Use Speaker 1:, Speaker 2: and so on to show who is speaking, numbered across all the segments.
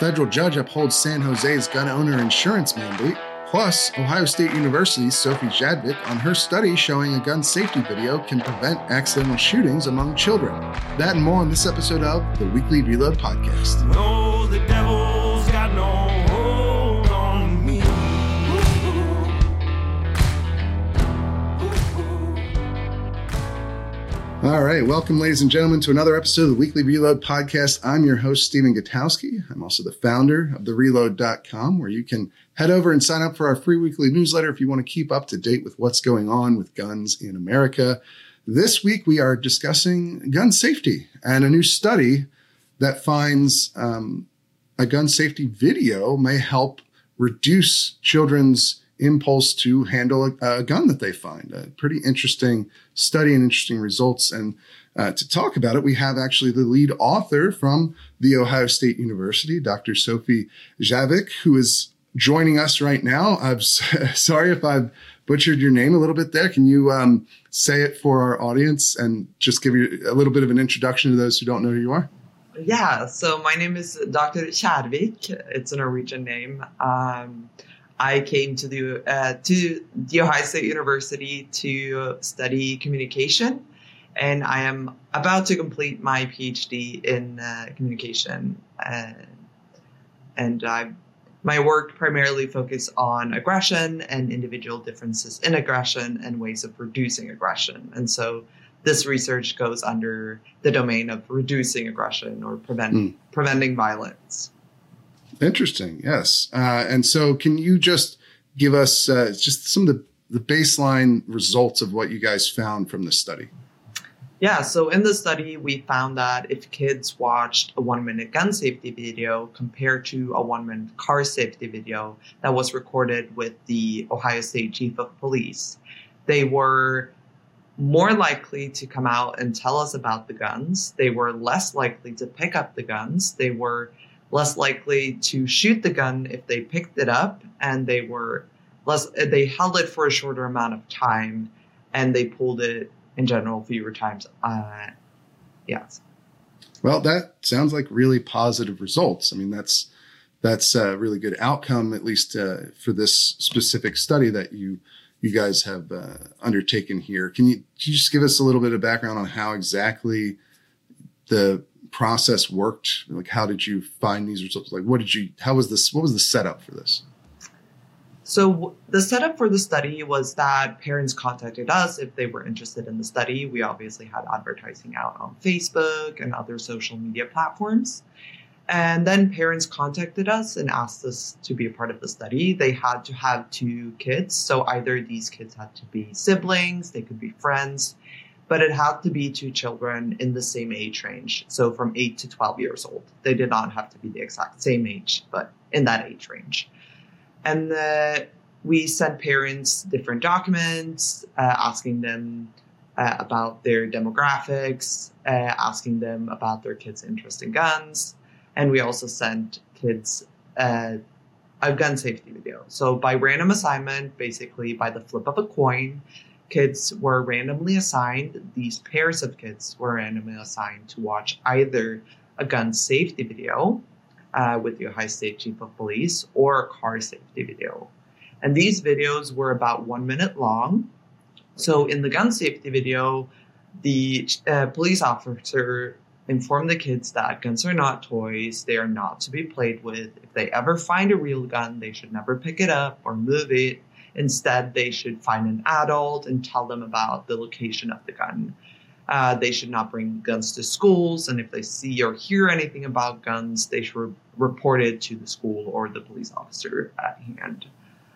Speaker 1: federal judge upholds San Jose's gun owner insurance mandate. Plus, Ohio State University's Sophie Kjaervik on her study showing a gun safety video can prevent accidental shootings among children. That and more on this episode of the Weekly Reload Podcast.
Speaker 2: No, the
Speaker 1: All right, welcome, ladies and gentlemen, to another episode of the Weekly Reload Podcast. I'm your host, Stephen Gutowski. I'm also the founder of thereload.com, where you can head over and sign up for our free weekly newsletter if you want to keep up to date with what's going on with guns in America. This week, we are discussing gun safety and a new study that finds um, a gun safety video may help reduce children's impulse to handle a, a, gun that they find. A pretty interesting study and interesting results. And uh, to talk about it, we have actually the lead author from The Ohio State University, Dr. Sophie Kjaervik, who is joining us right now. I'm sorry if I've butchered your name a little bit there. Can you um, say it for our audience and just give you a little bit of an introduction to those who don't know who you are?
Speaker 3: Yeah, so my name is Dr. Kjaervik. It's a Norwegian name. Um, I came to the uh, to the Ohio State University to study communication, and I am about to complete my PhD in uh, communication. Uh, and I, my work primarily focus on aggression and individual differences in aggression and ways of reducing aggression. And so this research goes under the domain of reducing aggression or prevent, mm. preventing violence.
Speaker 1: Interesting. Yes. Uh, and so, can you just give us uh, just some of the, the baseline results of what you guys found from the study?
Speaker 3: Yeah, so in the study, we found that if kids watched a one minute gun safety video compared to a one minute car safety video that was recorded with the Ohio State Chief of Police, they were more likely to come out and tell us about the guns. They were less likely to pick up the guns. They were less likely to shoot the gun if they picked it up and they were less they held it for a shorter amount of time and they pulled it in general fewer times. Uh, yes.
Speaker 1: Well that sounds like really positive results. I mean that's that's a really good outcome at least uh, for this specific study that you you guys have uh, undertaken here. Can you, can you just give us a little bit of background on how exactly the process worked? Like, how did you find these results? Like, what did you, how was this, what was the setup for this?
Speaker 3: So, the setup for the study was that parents contacted us if they were interested in the study. We obviously had advertising out on Facebook and other social media platforms. And then parents contacted us and asked us to be a part of the study. They had to have two kids. So either these kids had to be siblings, they could be friends, but it had to be two children in the same age range. So from 8 to 12 years old. They did not have to be the exact same age, but in that age range. And uh, we sent parents different documents uh, asking them uh, about their demographics, uh, asking them about their kids' interest in guns. And we also sent kids uh, a gun safety video. So by random assignment, basically by the flip of a coin, kids were randomly assigned, these pairs of kids were randomly assigned to watch either a gun safety video uh, with the Ohio State Chief of Police or a car safety video. And these videos were about one minute long. So in the gun safety video, the uh, police officer informed the kids that guns are not toys, they are not to be played with. If they ever find a real gun, they should never pick it up or move it Instead, they should find an adult and tell them about the location of the gun. Uh, they should not bring guns to schools, and if they see or hear anything about guns, they should re- report it to the school or the police officer at hand.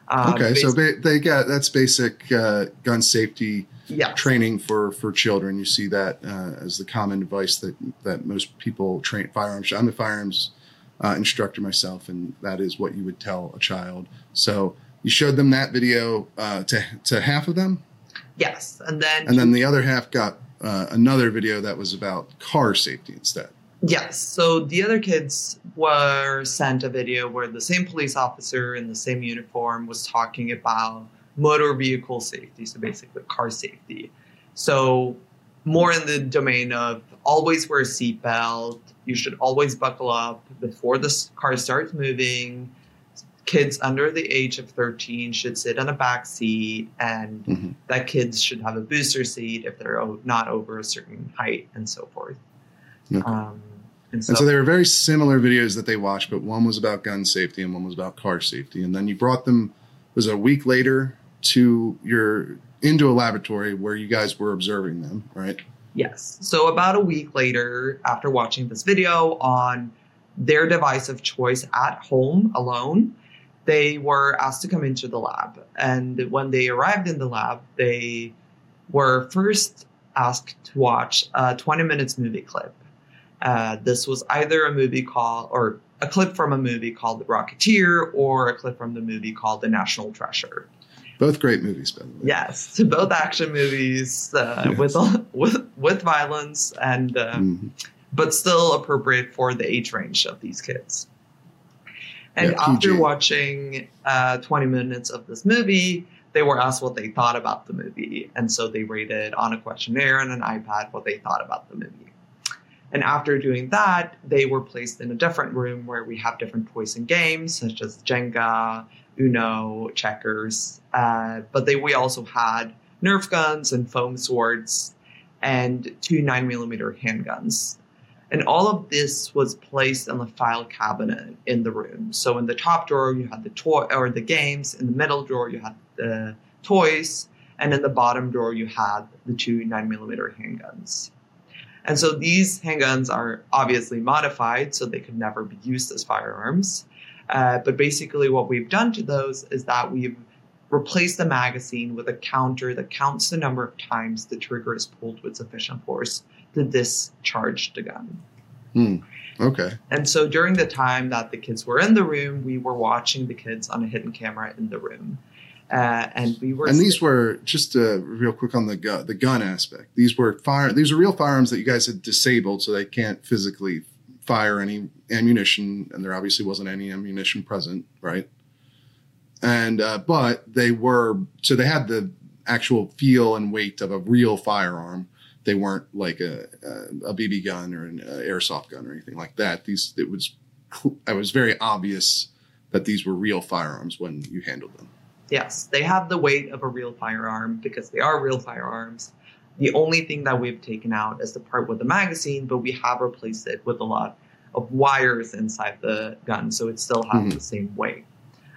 Speaker 1: Uh, okay, so ba- they get that's basic uh, gun safety yes. training for for children. You see that uh, as the common advice that that most people train firearms. I'm a firearms uh, instructor myself, and that is what you would tell a child. So you showed them that video uh, to to half of them.
Speaker 3: Yes, and then
Speaker 1: and then the other half got uh, another video that was about car safety instead.
Speaker 3: Yes. So the other kids were sent a video where the same police officer in the same uniform was talking about motor vehicle safety, so basically car safety. So more in the domain of always wear a seatbelt, you should always buckle up before the car starts moving. Kids under the age of 13 should sit on a back seat, and
Speaker 1: Mhm.
Speaker 3: that kids should have a booster seat if they're not over a certain height, and so forth.
Speaker 1: Okay.
Speaker 3: Um, and so,
Speaker 1: And so they were very similar videos that they watched, but one was about gun safety and one was about car safety. And then you brought them was a week later to your into a laboratory where you guys were observing them, right?
Speaker 3: Yes. So about a week later, after watching this video on their device of choice at home alone, they were asked to come into the lab. And when they arrived in the lab, they were first asked to watch a 20 minutes movie clip. Uh, this was either a movie called, or a clip from a movie called The Rocketeer, or a clip from the movie called The National Treasure.
Speaker 1: Both great movies, by the way.
Speaker 3: Yes, both action movies uh,
Speaker 1: Yes.
Speaker 3: with with with violence and uh,
Speaker 1: Mhm.
Speaker 3: but still appropriate for the age range of these kids. And
Speaker 1: Yeah,
Speaker 3: after watching uh, 20 minutes of this movie, they were asked what they thought about the movie, and so they rated on a questionnaire and an iPad what they thought about the movie. And after doing that, they were placed in a different room where we have different toys and games such as Jenga, Uno, checkers. Uh, but they we also had Nerf guns and foam swords and two 9mm handguns. And all of this was placed in the file cabinet in the room. So in the top drawer you had the toy or the games, in the middle drawer you had the toys, and in the bottom drawer you had the two nine millimeter handguns. And so these handguns are obviously modified so they could never be used as firearms. Uh, but basically, what we've done to those is that we've replaced the magazine with a counter that counts the number of times the trigger is pulled with sufficient force to discharge the gun.
Speaker 1: Hmm. Okay.
Speaker 3: And so during the time that the kids were in the room, we were watching the kids on a hidden camera in the room. Uh, and we were
Speaker 1: And these were just uh, real quick on the gun, the gun aspect. These were fire. These are real firearms that you guys had disabled, so they can't physically fire any ammunition, and there obviously wasn't any ammunition present, right? And uh, but they were so they had the actual feel and weight of a real firearm. They weren't like a a, a BB gun or an uh, airsoft gun or anything like that. These it was it was very obvious that these were real firearms when you handled them.
Speaker 3: Yes, they have the weight of a real firearm because they are real firearms. The only thing that we've taken out is the part with the magazine, but we have replaced it with a lot of wires inside the gun, so it still has
Speaker 1: Mhm.
Speaker 3: the same weight.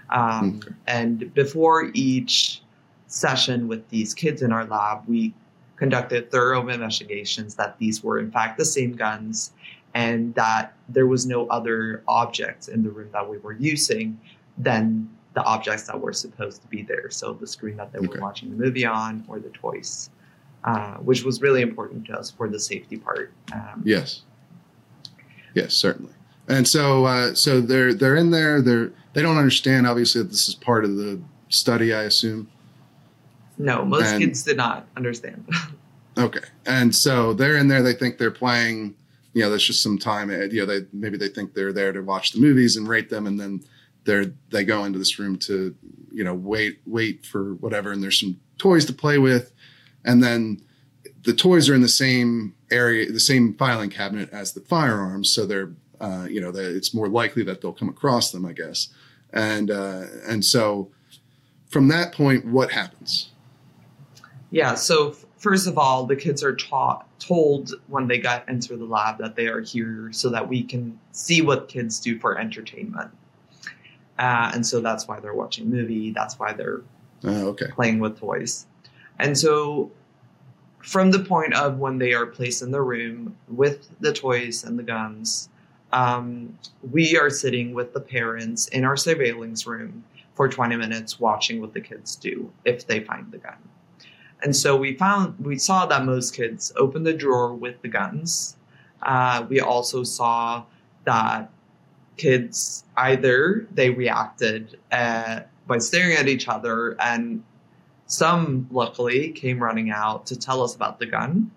Speaker 3: Um,
Speaker 1: Okay.
Speaker 3: And before each session with these kids in our lab, we conducted thorough investigations that these were in fact the same guns and that there was no other objects in the room that we were using than the objects that were supposed to be there. So the screen that they
Speaker 1: Okay.
Speaker 3: were watching the movie on or the toys, uh, which was really important to us for the safety part. Um,
Speaker 1: Yes. Yes, certainly. And so, uh, so they're they're in there. They're they don't understand obviously that this is part of the study. I assume.
Speaker 3: No, most
Speaker 1: And-
Speaker 3: kids did not understand.
Speaker 1: Okay. And so they're in there. They think they're playing. You know, there's just some time. uh, You know, they maybe they think they're there to watch the movies and rate them, and then they're they go into this room to you know wait wait for whatever, and there's some toys to play with, and then the toys are in the same area, the same filing cabinet as the firearms, so they're uh, you know that it's more likely that they'll come across them, I guess, and uh, and so from that point, what happens?
Speaker 3: Yeah, so first of all, the kids are taught told when they got into the lab that they are here so that we can see what kids do for entertainment. Uh, and so that's why they're watching a movie, that's why they're
Speaker 1: Uh, okay.
Speaker 3: playing with toys. And so from the point of when they are placed in the room with the toys and the guns, um, we are sitting with the parents in our surveillance room for 20 minutes watching what the kids do if they find the gun. And so we found we saw that most kids open the drawer with the guns. Uh, we also saw that kids either they reacted uh, by staring at each other, and some luckily came running out to tell us about the gun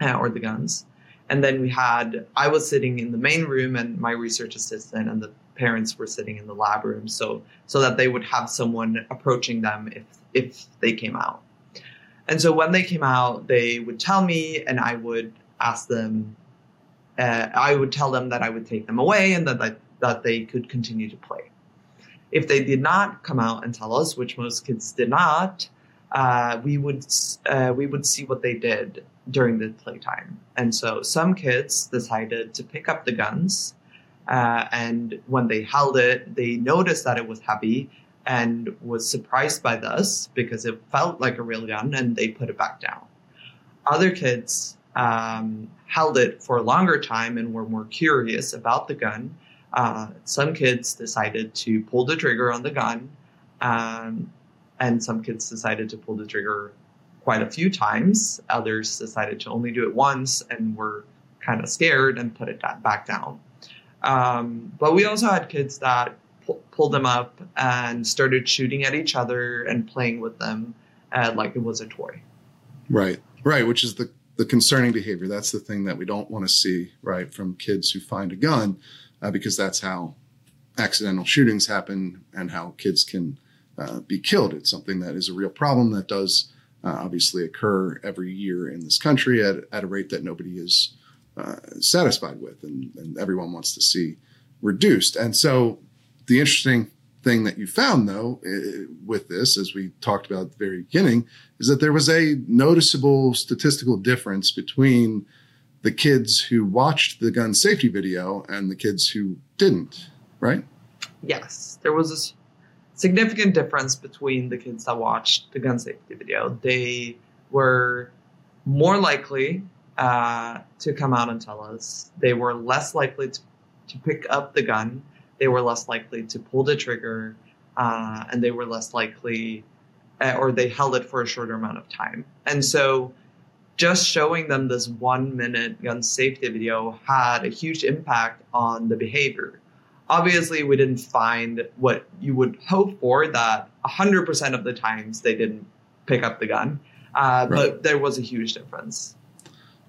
Speaker 3: uh, or the guns. And then we had I was sitting in the main room, and my research assistant and the parents were sitting in the lab room, so so that they would have someone approaching them if if they came out. And so when they came out, they would tell me, and I would ask them uh, I would tell them that I would take them away and that, that that they could continue to play. If they did not come out and tell us, which most kids did not, uh, we would uh, we would see what they did during the playtime. And so some kids decided to pick up the guns, uh, and when they held it, they noticed that it was heavy and was surprised by this because it felt like a real gun, and they put it back down. Other kids um, held it for a longer time and were more curious about the gun. Uh, some kids decided to pull the trigger on the gun, um, and some kids decided to pull the trigger quite a few times. Others decided to only do it once and were kind of scared and put it back down. Um, but we also had kids that pulled them up and started shooting at each other and playing with them uh, like it was a toy.
Speaker 1: Right, right, which is the the concerning behavior. That's the thing that we don't want to see, right, from kids who find a gun, uh, because that's how accidental shootings happen and how kids can uh, be killed. It's something that is a real problem that does uh, obviously occur every year in this country at, at a rate that nobody is uh, satisfied with and, and everyone wants to see reduced. And so the interesting thing that you found though with this as we talked about at the very beginning is that there was a noticeable statistical difference between the kids who watched the gun safety video and the kids who didn't right
Speaker 3: Yes, there was a significant difference between the kids that watched the gun safety video. They were more likely uh, to come out and tell us. They were less likely to, to pick up the gun. They were less likely to pull the trigger, uh, and they were less likely, uh, or they held it for a shorter amount of time. And so, just showing them this one minute gun safety video had a huge impact on the behavior obviously we didn't find what you would hope for that 100% of the times they didn't pick up the gun uh,
Speaker 1: Right.
Speaker 3: but there was a huge difference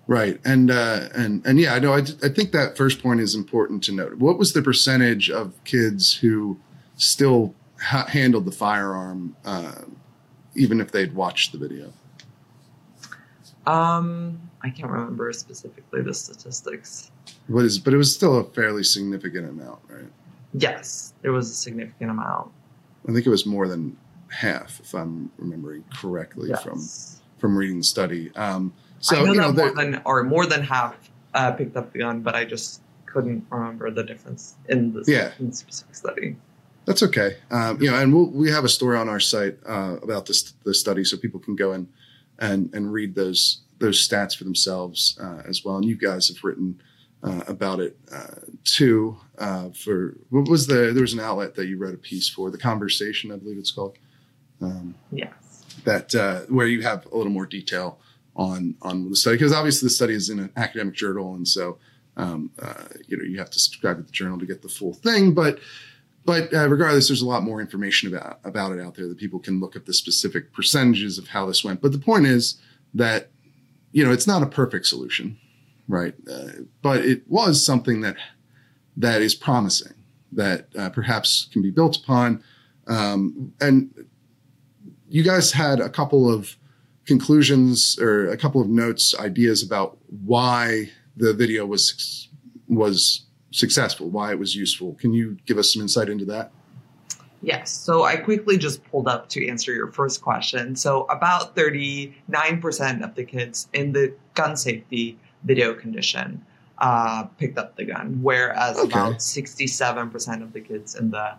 Speaker 1: Right, and uh, and and yeah, I know. I, I think that first point is important to note. What was the percentage of kids who still ha- handled the firearm, uh, even if they'd watched the video?
Speaker 3: um, i can't remember specifically the statistics
Speaker 1: What is? But it was still a fairly significant amount, right?
Speaker 3: yes there was a significant amount
Speaker 1: I think it was more than half, if I'm remembering correctly from from reading the study. Um, so
Speaker 3: know
Speaker 1: you know,
Speaker 3: that more than or more than half uh, picked up the gun but i just couldn't remember the difference in the,
Speaker 1: Yeah.
Speaker 3: in the specific study
Speaker 1: That's okay. Um, you know, and we'll, we have a story on our site uh, about this the study, so people can go in and and read those those stats for themselves uh, as well. And you guys have written uh, about it uh, too. Uh, for what was the there was an outlet that you wrote a piece for the conversation, I believe it's called. Um,
Speaker 3: yes
Speaker 1: that uh, where you have a little more detail on on the study because obviously the study is in an academic journal and so um, uh, you know you have to subscribe to the journal to get the full thing but but uh, regardless there's a lot more information about about it out there that people can look at the specific percentages of how this went. But the point is that you know it's not a perfect solution right? Uh, but it was something that that is promising that uh, perhaps can be built upon. Um, and you guys had a couple of conclusions or a couple of notes, ideas about why the video was was successful, why it was useful. Can you give us some insight into that?
Speaker 3: Yes. So I quickly just pulled up to answer your first question. So about 39% of the kids in the gun safety video condition uh, picked up the gun, whereas
Speaker 1: Okay.
Speaker 3: about 67% of the kids in the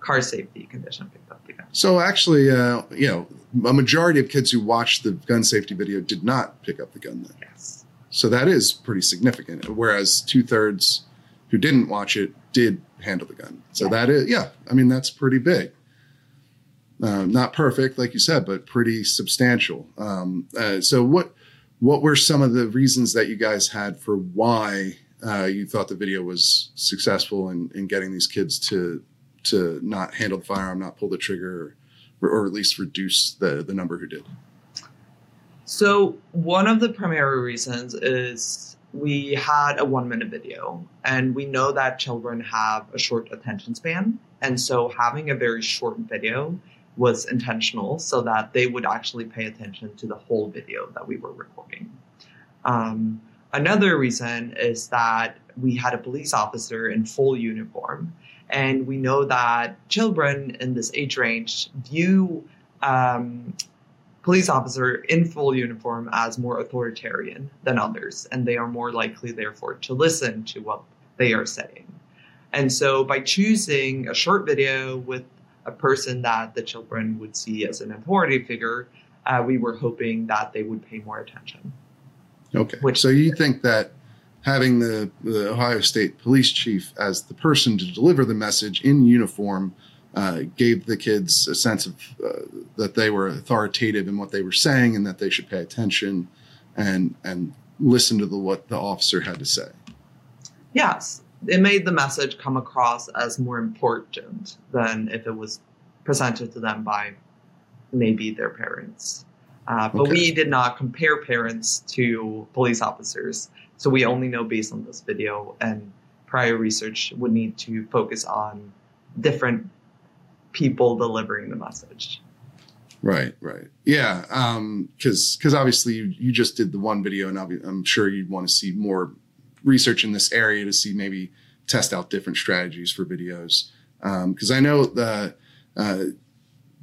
Speaker 3: car safety condition picked up the gun.
Speaker 1: So actually, uh, you know, a majority of kids who watched the gun safety video did not pick up the gun then.
Speaker 3: Yes.
Speaker 1: So that is pretty significant. Whereas two thirds who didn't watch it did handle the gun. So
Speaker 3: Yeah.
Speaker 1: that is, yeah, I mean, that's pretty big. Uh, not perfect, like you said, but pretty substantial. Um, uh, so what what were some of the reasons that you guys had for why uh, you thought the video was successful in, in getting these kids to to not handle the firearm, not pull the trigger, or, or at least reduce the the number who did?
Speaker 3: So one of the primary reasons is we had a one minute video and we know that children have a short attention span. And so having a very short video was intentional so that they would actually pay attention to the whole video that we were recording. Um, Another reason is that we had a police officer in full uniform. And we know that children in this age range view um, police officer in full uniform as more authoritarian than others, and they are more likely, therefore, to listen to what they are saying. And so, by choosing a short video with a person that the children would see as an authority figure, uh, we were hoping that they would pay more attention.
Speaker 1: Okay.
Speaker 3: Which-
Speaker 1: so you think that having the, the Ohio State police chief as the person to deliver the message in uniform uh, gave the kids a sense of uh, that they were authoritative in what they were saying and that they should pay attention and and listen to the, what the officer had to say.
Speaker 3: Yes, it made the message come across as more important than if it was presented to them by maybe their parents. Uh, but
Speaker 1: Okay.
Speaker 3: we did not compare parents to police officers, so we only know based on this video, and prior research would need to focus on different people delivering the message.
Speaker 1: Right, right, yeah. Because because obviously you, you just did the one video, and I'm sure you'd want to see more research in this area to see maybe test out different strategies for videos. Because I know the uh,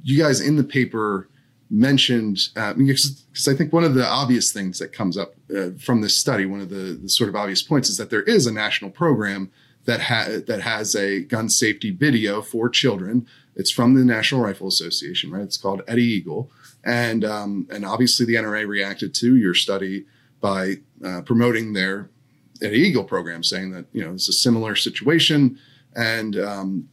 Speaker 1: you guys in the paper mentioned uh, because I think one of the obvious things that comes up uh, from this study, one of the, the sort of obvious points, is that there is a national program that ha- that has a gun safety video for children. It's from the National Rifle Association, right? It's called Eddie Eagle, and um, and obviously the NRA reacted to your study by uh, promoting their Eddie Eagle program, saying that you know it's a similar situation, and um,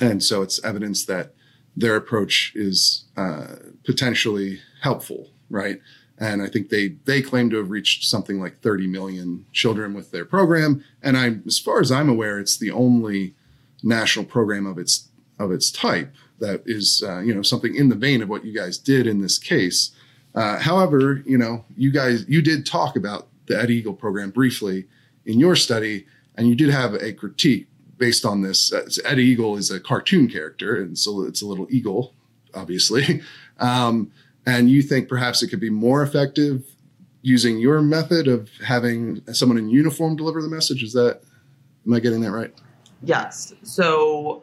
Speaker 1: and so it's evidence that their approach is uh, potentially helpful, right? And I think they they claim to have reached something like 30 million children with their program. And I, as far as I'm aware, it's the only national program of its of its type that is uh, you know something in the vein of what you guys did in this case. Uh, however, you know you guys you did talk about the Ed Eagle program briefly in your study, and you did have a critique based on this. Uh, Eagle is a cartoon character, and so it's a little eagle, obviously. Um, and you think perhaps it could be more effective using your method of having someone in uniform deliver the message. Is that am I getting that right?
Speaker 3: Yes. So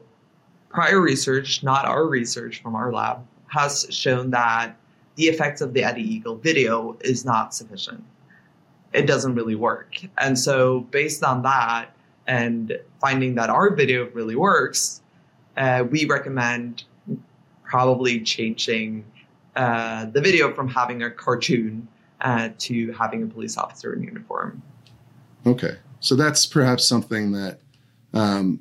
Speaker 3: prior research, not our research from our lab, has shown that the effects of the Eddie Eagle video is not sufficient. It doesn't really work. And so, based on that and finding that our video really works, uh, we recommend probably changing uh, the video from having a cartoon uh, to having a police officer in uniform.
Speaker 1: Okay, so that's perhaps something that um,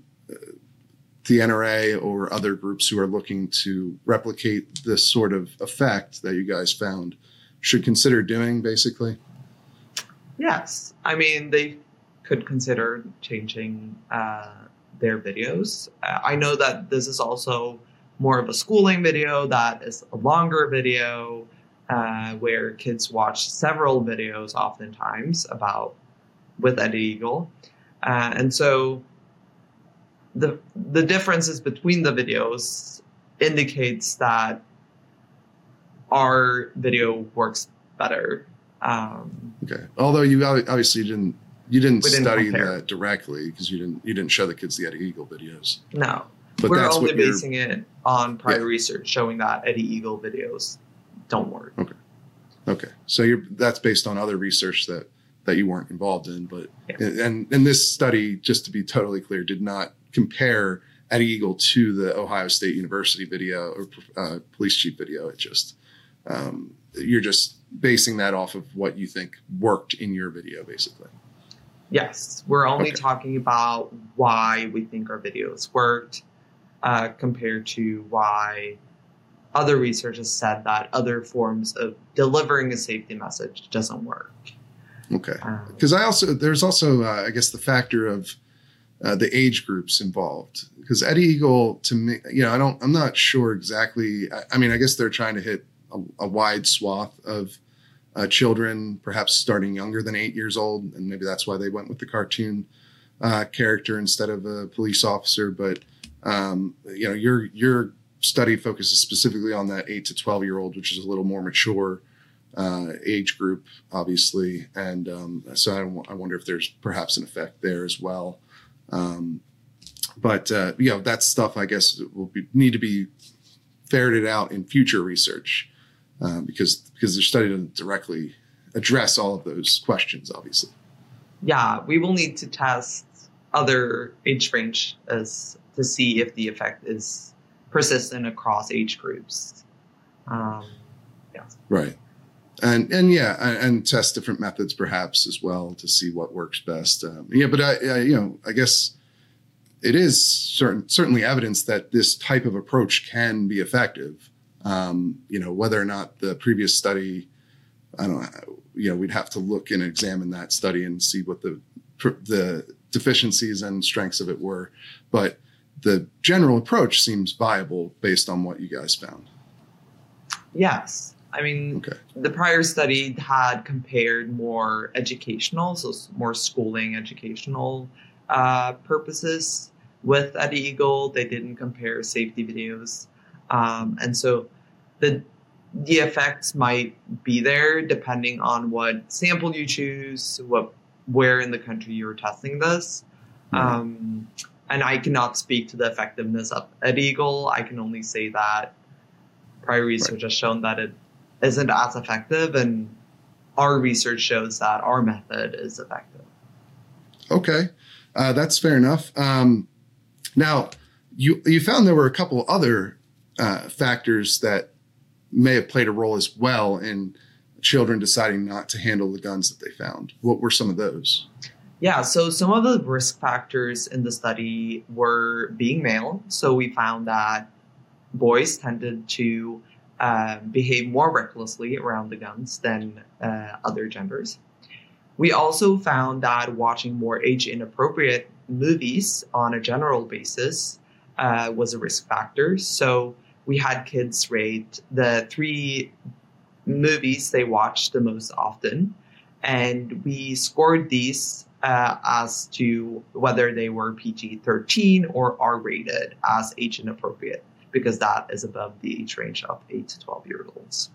Speaker 1: the NRA or other groups who are looking to replicate this sort of effect that you guys found should consider doing, basically.
Speaker 3: Yes, I mean they could consider changing uh, their videos. Uh, I know that this is also more of a schooling video that is a longer video uh, where kids watch several videos oftentimes about with Eddie Eagle, uh, and so the the differences between the videos indicates that our video works better. Um,
Speaker 1: Okay, although you obviously didn't you didn't study that directly because you didn't you didn't show the kids the Eddie Eagle videos.
Speaker 3: no,
Speaker 1: But
Speaker 3: we're
Speaker 1: that's
Speaker 3: only basing it on prior
Speaker 1: Yeah.
Speaker 3: research showing that Eddie Eagle videos don't work.
Speaker 1: Okay, okay, so you're that's based on other research that that you weren't involved in, but
Speaker 3: Yeah.
Speaker 1: and and this study, just to be totally clear, did not compare Eddie Eagle to the Ohio State University video or uh, police chief video. It just um, you're just basing that off of what you think worked in your video, basically.
Speaker 3: Yes, we're only
Speaker 1: Okay.
Speaker 3: talking about why we think our videos worked uh, compared to why other research has said that other forms of delivering a safety message doesn't work.
Speaker 1: Okay.
Speaker 3: Um,
Speaker 1: because I also there's also uh, I guess the factor of uh, the age groups involved because Eddie Eagle to me you know I don't I'm not sure exactly I, I mean I guess they're trying to hit a, a wide swath of uh, children perhaps starting younger than eight years old and maybe that's why they went with the cartoon uh, character instead of a police officer but um, you know your your study focuses specifically on that eight to twelve year old which is a little more mature uh, age group, obviously, and um, so I, wonder if there's perhaps an effect there as well. Um, but uh, you know, that stuff I guess will be, need to be ferreted out in future research uh, because because their study doesn't directly address all of those questions, obviously.
Speaker 3: Yeah, we will need to test other age range as to see if the effect is persistent across age groups. Um, yeah.
Speaker 1: Right. And and yeah, and, and test different methods perhaps as well to see what works best. Um, yeah, but I, I, you know, I guess it is certain certainly evidence that this type of approach can be effective. Um, you know, whether or not the previous study, I don't know, you know, we'd have to look and examine that study and see what the the deficiencies and strengths of it were. But the general approach seems viable based on what you guys found.
Speaker 3: Yes. I mean,
Speaker 1: Okay.
Speaker 3: the prior study had compared more educational, so more schooling, educational uh, purposes with Eddie Eagle. They didn't compare safety videos, um, and so the the effects might be there depending on what sample you choose, what where in the country you're testing this. Um, and I cannot speak to the effectiveness of Eddie Eagle. I can only say that prior research has shown that it isn't as effective, and our research shows that our method is effective.
Speaker 1: Okay, uh, that's fair enough. Um, now, you you found there were a couple other uh, factors that may have played a role as well in children deciding not to handle the guns that they found. What were some of those?
Speaker 3: Yeah, so some of the risk factors in the study were being male. So we found that boys tended to uh, behave more recklessly around the guns than uh, other genders. We also found that watching more age inappropriate movies on a general basis uh, was a risk factor. So we had kids rate the three movies they watched the most often, and we scored these uh, as to whether they were PG 13 or R rated as age inappropriate, because that is above the age range of 8 to 12 year olds.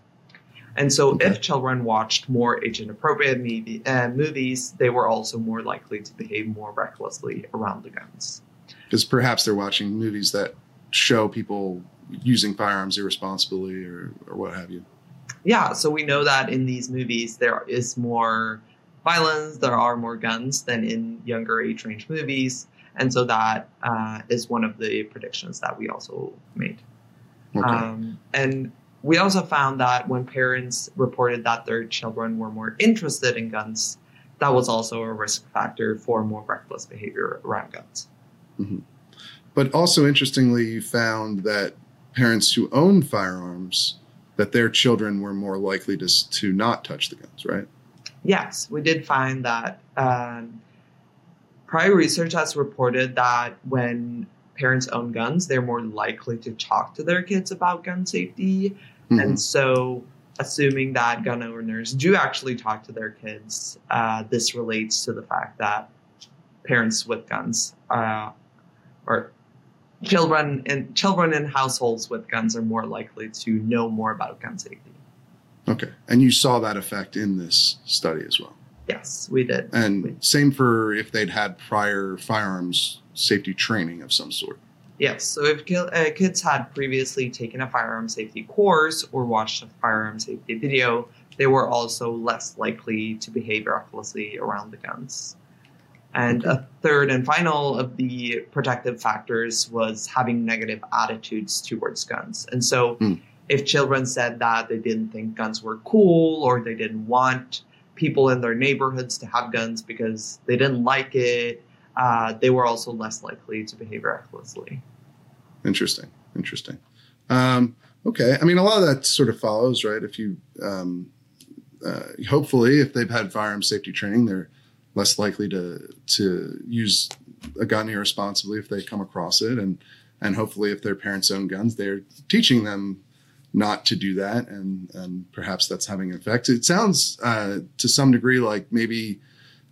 Speaker 3: And so,
Speaker 1: Okay.
Speaker 3: if children watched more age inappropriate movie, uh, movies, they were also more likely to behave more recklessly around the guns.
Speaker 1: Because perhaps they're watching movies that show people using firearms irresponsibly or, or what have you.
Speaker 3: Yeah, so we know that in these movies there is more violence, there are more guns than in younger age range movies, and so that uh, is one of the predictions that we also made.
Speaker 1: Okay.
Speaker 3: Um, and we also found that when parents reported that their children were more interested in guns, that was also a risk factor for more reckless behavior around guns.
Speaker 1: But also interestingly, you found that parents who own firearms, that their children were more likely to, to not touch the guns, right?
Speaker 3: Yes, we did find that um, prior research has reported that when parents own guns, they're more likely to talk to their kids about gun safety.
Speaker 1: Mhm.
Speaker 3: And so, assuming that gun owners do actually talk to their kids, uh, this relates to the fact that parents with guns uh, or children in children in households with guns are more likely to know more about gun safety.
Speaker 1: Okay. And you saw that effect in this study as well.
Speaker 3: Yes, we did.
Speaker 1: And same for if they'd had prior firearms safety training of some sort.
Speaker 3: Yes, so if uh, kids had previously taken a firearm safety course or watched a firearm safety video, they were also less likely to behave recklessly around the guns. And a third and final of the protective factors was having negative attitudes towards guns. And so,
Speaker 1: Hmm.
Speaker 3: if children said that they didn't think guns were cool or they didn't want people in their neighborhoods to have guns because they didn't like it, uh, they were also less likely to behave recklessly.
Speaker 1: Interesting. Interesting. Um, okay. I mean, a lot of that sort of follows, right? If you, um, uh, hopefully, if they've had firearm safety training, they're less likely to to use a gun irresponsibly if they come across it, and and hopefully, if their parents own guns, they're teaching them not to do that, and and perhaps that's having an effect. It sounds uh, to some degree like maybe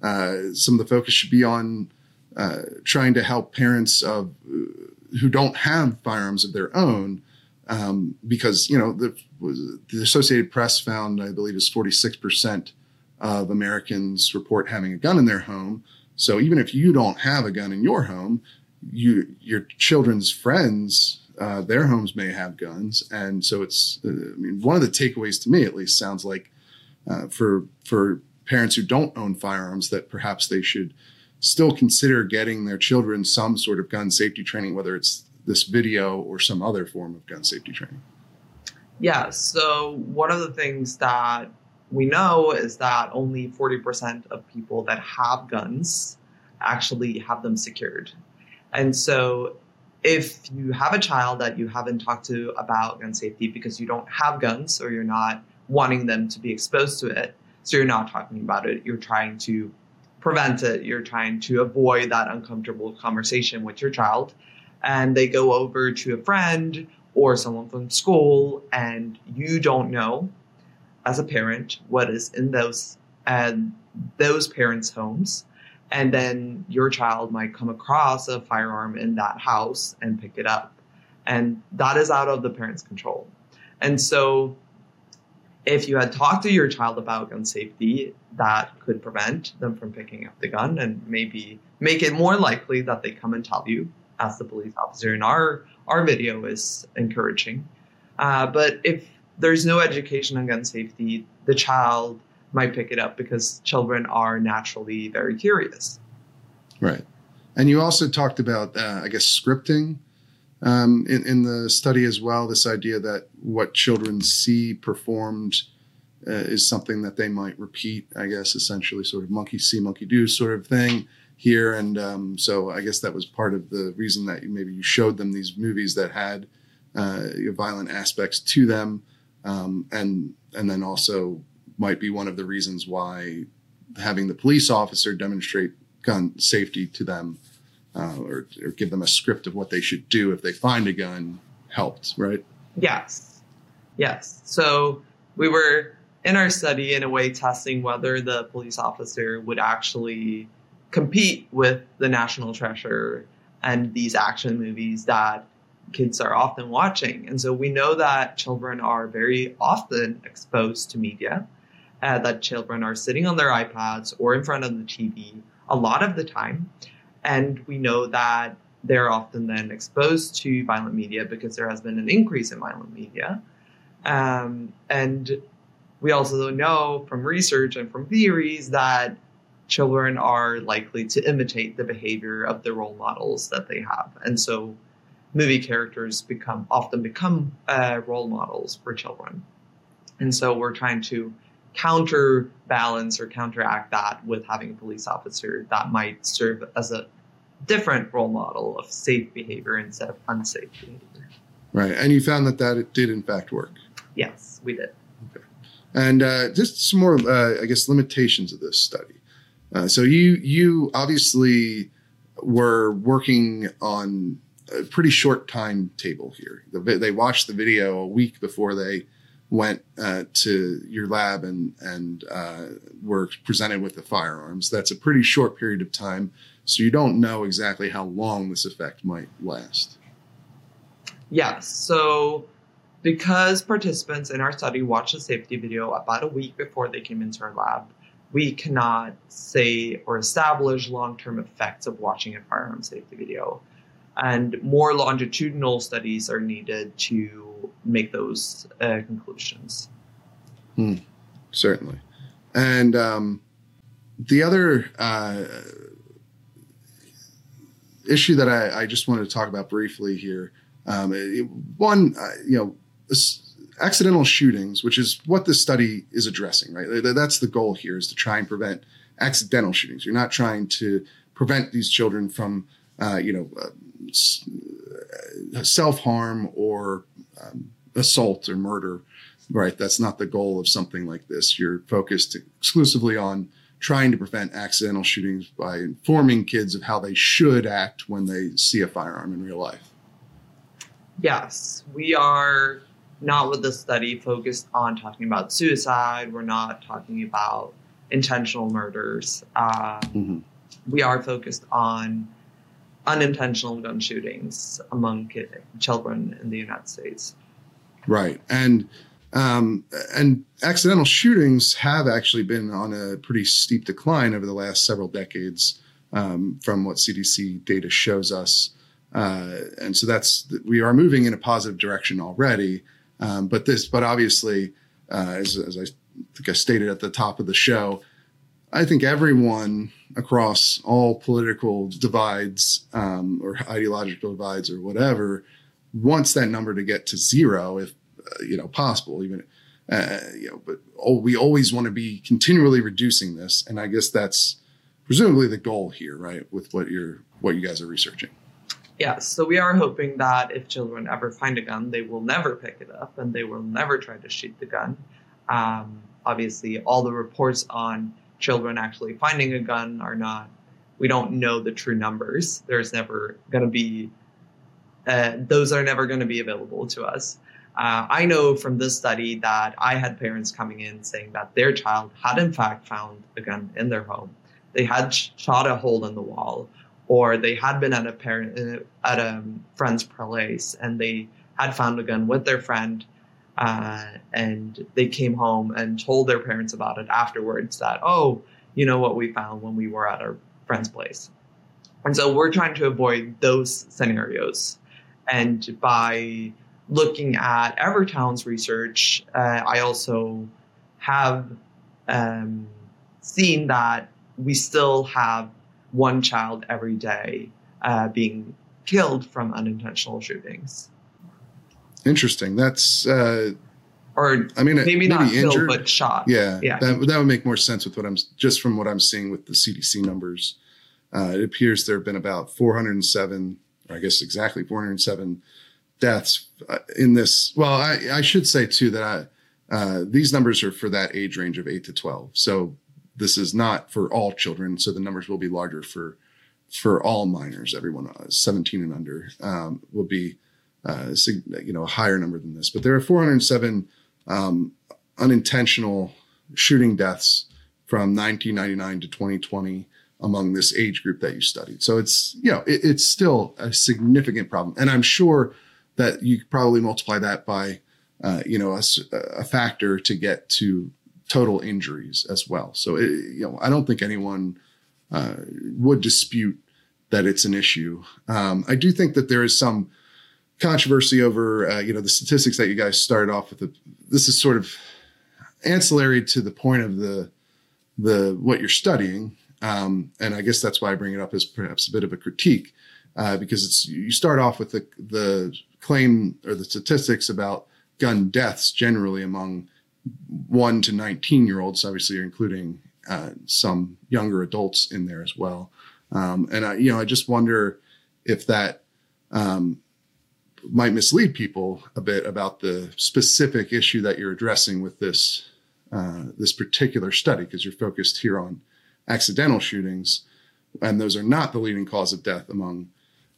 Speaker 1: uh, some of the focus should be on uh, trying to help parents of who don't have firearms of their own um, because you know the, the Associated Press found, I believe, is 46 percent of Americans report having a gun in their home. So even if you don't have a gun in your home, you your children's friends uh, their homes may have guns, and so it's. Uh, I mean, one of the takeaways to me, at least, sounds like uh, for for parents who don't own firearms that perhaps they should still consider getting their children some sort of gun safety training, whether it's this video or some other form of gun safety training.
Speaker 3: Yeah. So one of the things that we know is that only 40% of people that have guns actually have them secured. And so if you have a child that you haven't talked to about gun safety because you don't have guns or you're not wanting them to be exposed to it, so you're not talking about it, you're trying to prevent it, you're trying to avoid that uncomfortable conversation with your child, and they go over to a friend or someone from school, and you don't know as a parent what is in those and those parents' homes. And then your child might come across a firearm in that house and pick it up. And that is out of the parent's control. And so if you had talked to your child about gun safety that could prevent them from picking up the gun and maybe make it more likely that they come and tell you as the police officer in our our video is encouraging. Uh, but if there's no education on gun safety the child might pick it up because children are naturally very curious.
Speaker 1: Right. And you also talked about, uh, I guess, scripting um, in, in, the study as well. This idea that what children see performed uh, is something that they might repeat, I guess, essentially sort of monkey see, monkey do sort of thing here. And um, so I guess that was part of the reason that you, maybe you showed them these movies that had uh, violent aspects to them. Um, and and then also might be one of the reasons why having the police officer demonstrate gun safety to them uh, or, or, give them a script of what they should do if they find a gun helped, right?
Speaker 3: Yes. Yes. So we were in our study, in a way, testing whether the police officer would actually compete with the National Treasure and these action movies that kids are often watching. And so we know that children are very often exposed to media uh, that children are sitting on their iPads or in front of the TV a lot of the time. And we know that they're often then exposed to violent media because there has been an increase in violent media. Um, and we also know from research and from theories that children are likely to imitate the behavior of the role models that they have. And so movie characters become often become uh, role models for children. And so we're trying to counterbalance or counteract that with having a police officer that might serve as a different role model of safe behavior instead of unsafe behavior.
Speaker 1: Right. And you found that that it did in fact work.
Speaker 3: Yes, we did.
Speaker 1: Okay. And uh, just some more, uh, I guess, limitations of this study. Uh, so you you obviously were working on a pretty short timetable here. The, they watched the video a week before they went uh, to your lab and and uh, were presented with the firearms. That's a pretty short period of time, so you don't know exactly how long this effect might last.
Speaker 3: Yes. So, because participants in our study watched the safety video about a week before they came into our lab, we cannot say or establish long term effects of watching a firearm safety video. And more longitudinal studies are needed to make those uh, conclusions.
Speaker 1: Hmm, certainly. And um, the other uh, issue that I, I, just wanted to talk about briefly here um, it, one, uh, you know, accidental shootings, which is what this study is addressing, right? That's the goal here is to try and prevent accidental shootings. You're not trying to prevent these children from, uh, you know, uh, self harm or um, assault or murder, right? That's not the goal of something like this. You're focused exclusively on trying to prevent accidental shootings by informing kids of how they should act when they see a firearm in real life.
Speaker 3: Yes, we are not with the study focused on talking about suicide. We're not talking about intentional murders. Um, mm-hmm. We are focused on unintentional gun shootings among children in the United States.
Speaker 1: Right. And um, and accidental shootings have actually been on a pretty steep decline over the last several decades, um, from what CDC data shows us. Uh, and so that's we are moving in a positive direction already. Um, but this, but obviously, uh, as, as I think I stated at the top of the show, I think everyone across all political divides um, or ideological divides or whatever wants that number to get to zero if uh, you know possible even uh, you know but oh, we always want to be continually reducing this and i guess that's presumably the goal here right with what you're what you guys are researching
Speaker 3: Yes, so we are hoping that if children ever find a gun, they will never pick it up and they will never try to shoot the gun. Um, obviously, all the reports on children actually finding a gun are not, we don't know the true numbers. There's never going to be, uh, those are never going to be available to us. Uh, I know from this study that I had parents coming in saying that their child had in fact found a gun in their home. They had shot a hole in the wall or they had been at a parent uh, at a friend's place and they had found a gun with their friend uh, and they came home and told their parents about it afterwards that oh you know what we found when we were at our friend's place and so we're trying to avoid those scenarios and by looking at Everytown's research uh, i also have um, seen that we still have one child every day uh, being killed from unintentional shootings.
Speaker 1: Interesting. That's uh,
Speaker 3: or
Speaker 1: I mean,
Speaker 3: maybe,
Speaker 1: maybe
Speaker 3: not
Speaker 1: injured.
Speaker 3: killed, but shot.
Speaker 1: Yeah,
Speaker 3: Yeah.
Speaker 1: That, that would make more sense with what I'm just from what I'm seeing with the CDC numbers. Uh, it appears there have been about 407, or I guess exactly 407 deaths uh, in this. Well, I, I should say too that I, uh, these numbers are for that age range of eight to 12. So this is not for all children. So the numbers will be larger for for all minors. Everyone uh, 17 and under um, will be uh, you know a higher number than this. But there are 407 um, unintentional shooting deaths from 1999 to 2020 among this age group that you studied. So it's you know it, it's still a significant problem, and I'm sure that you probably multiply that by uh, you know a factor to get to total injuries as well. So it, you know I don't think anyone uh, would dispute that it's an issue. Um, I do think that there is some controversy over uh, you know the statistics that you guys started off with. This is sort of ancillary to the point of the the what you're studying, um, and I guess that's why I bring it up as perhaps a bit of a critique uh, because it's you start off with the the claim or the statistics about gun deaths generally among one to 19 year olds. Obviously, you're including uh, some younger adults in there as well. Um, and I, you know, I just wonder if that um, might mislead people a bit about the specific issue that you're addressing with this uh, this particular study, because you're focused here on accidental shootings, and those are not the leading cause of death among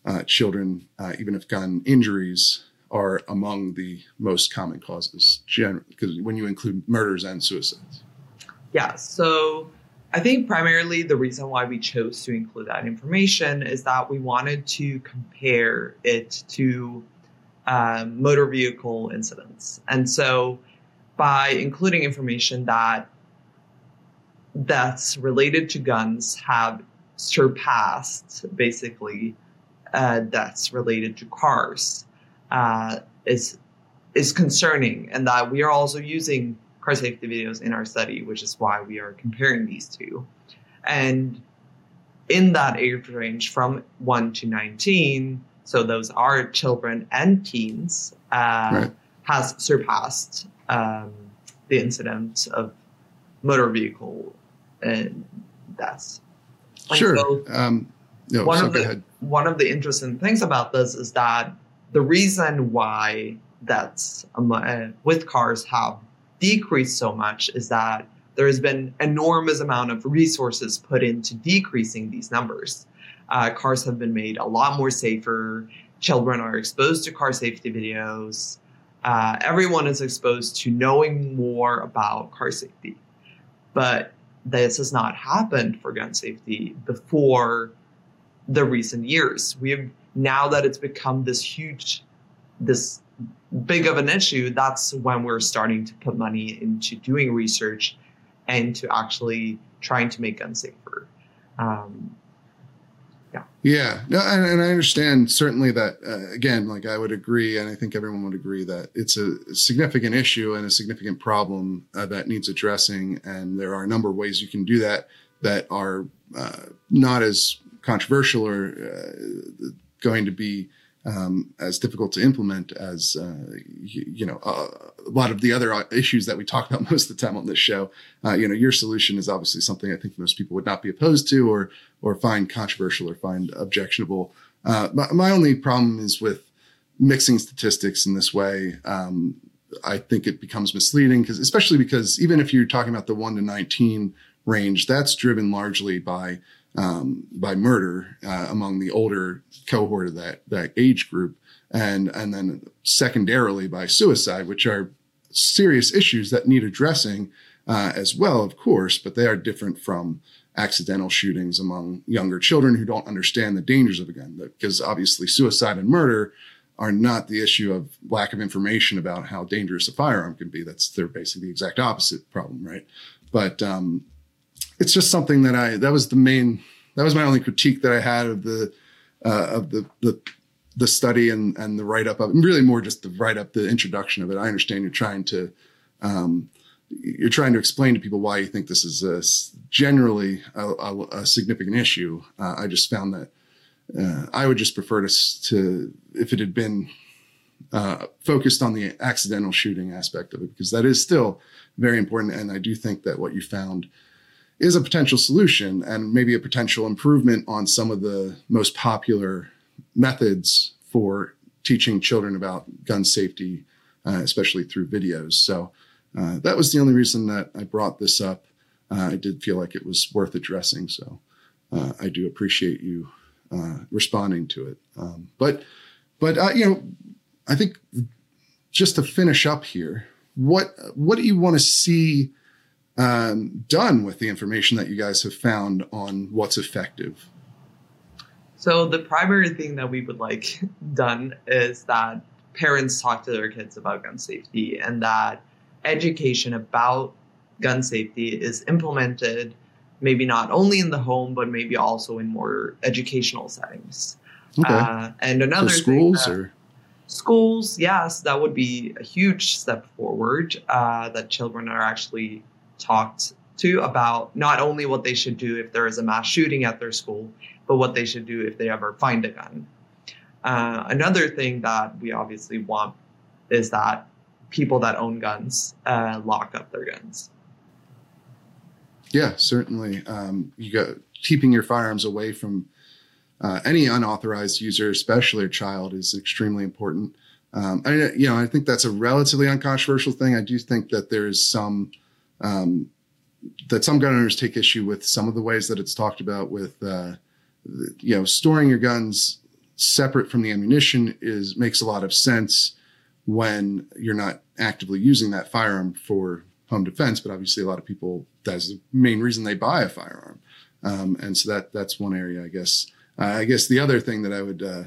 Speaker 1: uh, children, uh, even if gun injuries are among the most common causes, because when you include murders and suicides.
Speaker 3: Yeah, so I think primarily the reason why we chose to include that information is that we wanted to compare it to um, motor vehicle incidents. And so by including information that deaths related to guns have surpassed basically uh, deaths related to cars uh, is is concerning, and that we are also using car safety videos in our study, which is why we are comparing these two. And in that age range from 1 to 19, so those are children and teens, uh,
Speaker 1: Right.
Speaker 3: has surpassed um, the incidence of motor vehicle uh, deaths. And
Speaker 1: Sure.
Speaker 3: so-
Speaker 1: um, no,
Speaker 3: one
Speaker 1: so
Speaker 3: of the one of the interesting things about this is that the reason why deaths um, uh, with cars have decreased so much is that there has been enormous amount of resources put into decreasing these numbers. Uh, cars have been made a lot more safer. Children are exposed to car safety videos. Uh, everyone is exposed to knowing more about car safety. But this has not happened for gun safety before the recent years. We have now that it's become this huge, this big of an issue, that's when we're starting to put money into doing research and to actually trying to make guns safer. Um,
Speaker 1: Yeah, no, and, and I understand certainly that. Uh, again, like I would agree, and I think everyone would agree that it's a significant issue and a significant problem uh, that needs addressing. And there are a number of ways you can do that that are uh, not as controversial or uh, going to be um, as difficult to implement as uh, you, you know uh, a lot of the other uh, issues that we talk about most of the time on this show. Uh, you know, your solution is obviously something I think most people would not be opposed to or or find controversial or find objectionable. Uh, my, my only problem is with mixing statistics in this way. Um, I think it becomes misleading because, especially because even if you're talking about the one to 19 range, that's driven largely by um, by murder uh, among the older cohort of that that age group, and and then secondarily by suicide, which are serious issues that need addressing uh, as well, of course, but they are different from accidental shootings among younger children who don't understand the dangers of a gun. Because obviously, suicide and murder are not the issue of lack of information about how dangerous a firearm can be. That's they're basically the exact opposite problem, right? But um, it's just something that I that was the main that was my only critique that I had of the uh, of the the the study and and the write up of and really more just the write up the introduction of it. I understand you're trying to um, you're trying to explain to people why you think this is a, generally a, a, a significant issue. Uh, I just found that uh, I would just prefer to to if it had been uh, focused on the accidental shooting aspect of it because that is still very important. And I do think that what you found is a potential solution and maybe a potential improvement on some of the most popular methods for teaching children about gun safety, uh, especially through videos. So uh, that was the only reason that I brought this up. Uh, I did feel like it was worth addressing. So uh, I do appreciate you uh, responding to it. Um, but, but uh, you know, I think just to finish up here, what what do you want to see um, done with the information that you guys have found on what's effective?
Speaker 3: So the primary thing that we would like done is that parents talk to their kids about gun safety and that education about gun safety is implemented maybe not only in the home but maybe also in more educational settings.
Speaker 1: Okay.
Speaker 3: Uh, and another
Speaker 1: schools
Speaker 3: thing that-
Speaker 1: or
Speaker 3: schools, yes, that would be a huge step forward. Uh, that children are actually talked to about not only what they should do if there is a mass shooting at their school, but what they should do if they ever find a gun. Uh, another thing that we obviously want is that people that own guns uh, lock up their guns.
Speaker 1: Yeah, certainly. Um, you got keeping your firearms away from uh, any unauthorized user, especially a child, is extremely important. Um, I, you know, I think that's a relatively uncontroversial thing. I do think that there is some um, that some gun owners take issue with some of the ways that it's talked about with, uh, you know, storing your guns separate from the ammunition is makes a lot of sense when you're not actively using that firearm for home defense. But obviously, a lot of people that's the main reason they buy a firearm, um, and so that that's one area, I guess. Uh, I guess the other thing that I would uh,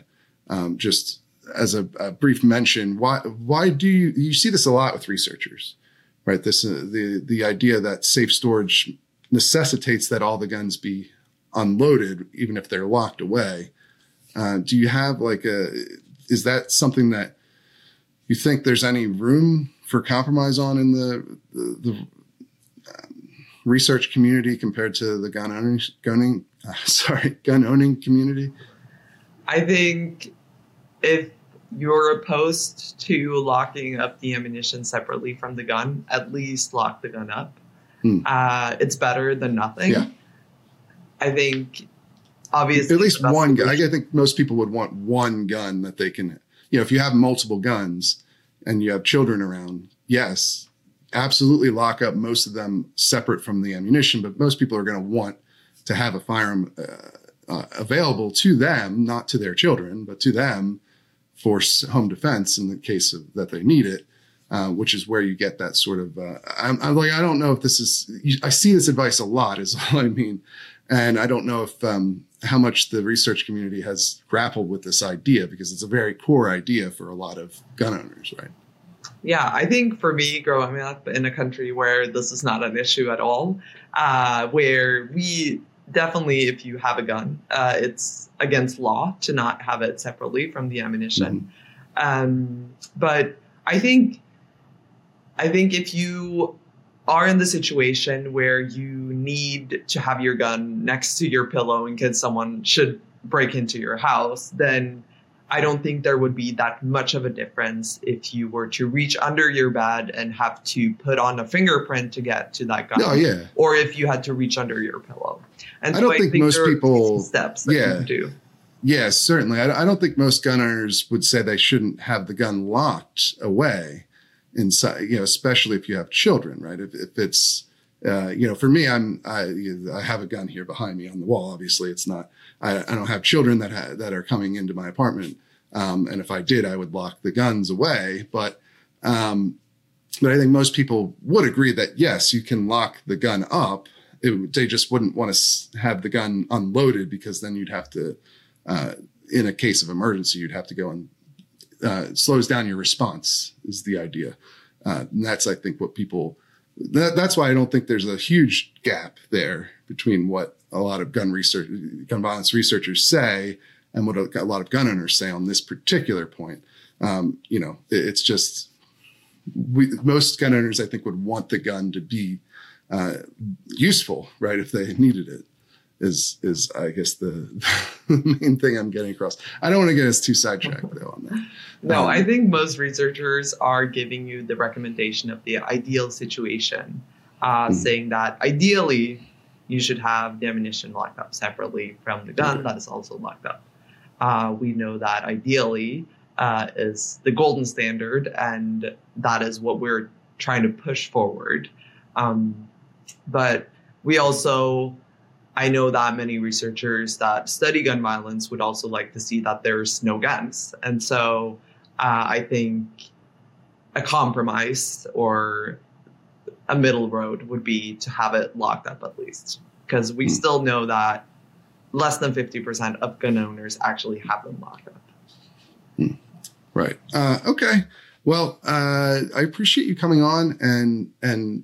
Speaker 1: um, just as a, a brief mention, why why do you you see this a lot with researchers, right? This uh, the the idea that safe storage necessitates that all the guns be unloaded, even if they're locked away. Uh, do you have like a is that something that you think there's any room for compromise on in the the, the um, research community compared to the gun owning gunning uh, sorry gun owning community?
Speaker 3: I think if you're opposed to locking up the ammunition separately from the gun, at least lock the gun up.
Speaker 1: Hmm.
Speaker 3: Uh, it's better than nothing.
Speaker 1: Yeah.
Speaker 3: I think, obviously,
Speaker 1: At least one gun. I think most people would want one gun that they can, you know, if you have multiple guns and you have children around, yes, absolutely lock up most of them separate from the ammunition. But most people are going to want to have a firearm uh, uh, available to them, not to their children, but to them for home defense in the case of that they need it. Uh, which is where you get that sort of. Uh, I'm, I'm like, I don't know if this is. I see this advice a lot. Is all I mean, And I don't know if um, how much the research community has grappled with this idea because it's a very core idea for a lot of gun owners, right?
Speaker 3: Yeah, I think for me, growing up in a country where this is not an issue at all, uh, where we definitely, if you have a gun, uh, it's against law to not have it separately from the ammunition. Um, but I think, I think if you are in the situation where you need to have your gun next to your pillow in case someone should break into your house, then I don't think there would be that much of a difference if you were to reach under your bed and have to put on a fingerprint to get to that gun.
Speaker 1: Oh yeah.
Speaker 3: Or if you had to reach under your pillow. And
Speaker 1: I don't think most
Speaker 3: there
Speaker 1: people-
Speaker 3: steps that
Speaker 1: yeah.
Speaker 3: do.
Speaker 1: Yes, certainly. I, I don't think most gun owners would say they shouldn't have the gun locked away inside, you know, especially if you have children, right? If, if it's, uh, you know, for me, I'm, I, I have a gun here behind me on the wall. Obviously it's not, I, I don't have children that ha- that are coming into my apartment. Um, and if I did, I would lock the guns away. But, um, but I think most people would agree that yes, you can lock the gun up. It, they just wouldn't want to have the gun unloaded because then you'd have to, uh, in a case of emergency, you'd have to go and uh, slows down your response is the idea. Uh, and that's, I think, what people, that, that's why I don't think there's a huge gap there between what a lot of gun research, gun violence researchers say and what a, a lot of gun owners say on this particular point. Um, you know, it- it's just, we, most gun owners, I think, would want the gun to be uh, useful, right? If they needed it is is I guess the, the main thing I'm getting across. I don't want to get us too sidetracked though on that.
Speaker 3: No,
Speaker 1: Um,
Speaker 3: I think most researchers are giving you the recommendation of the ideal situation, uh,
Speaker 1: Hmm.
Speaker 3: saying that ideally you should have the ammunition locked up separately from the gun that is also locked up. Uh, we know that ideally uh, is the golden standard, and that is what we're trying to push forward. Um, but we also I know that many researchers that study gun violence would also like to see that there's no guns. And so uh, I think a compromise or a middle road would be to have it locked up at least. Because we
Speaker 1: Hmm.
Speaker 3: still know that less than 50% of gun owners actually have them locked up.
Speaker 1: Right. Uh, okay. Well, uh, I appreciate you coming on and and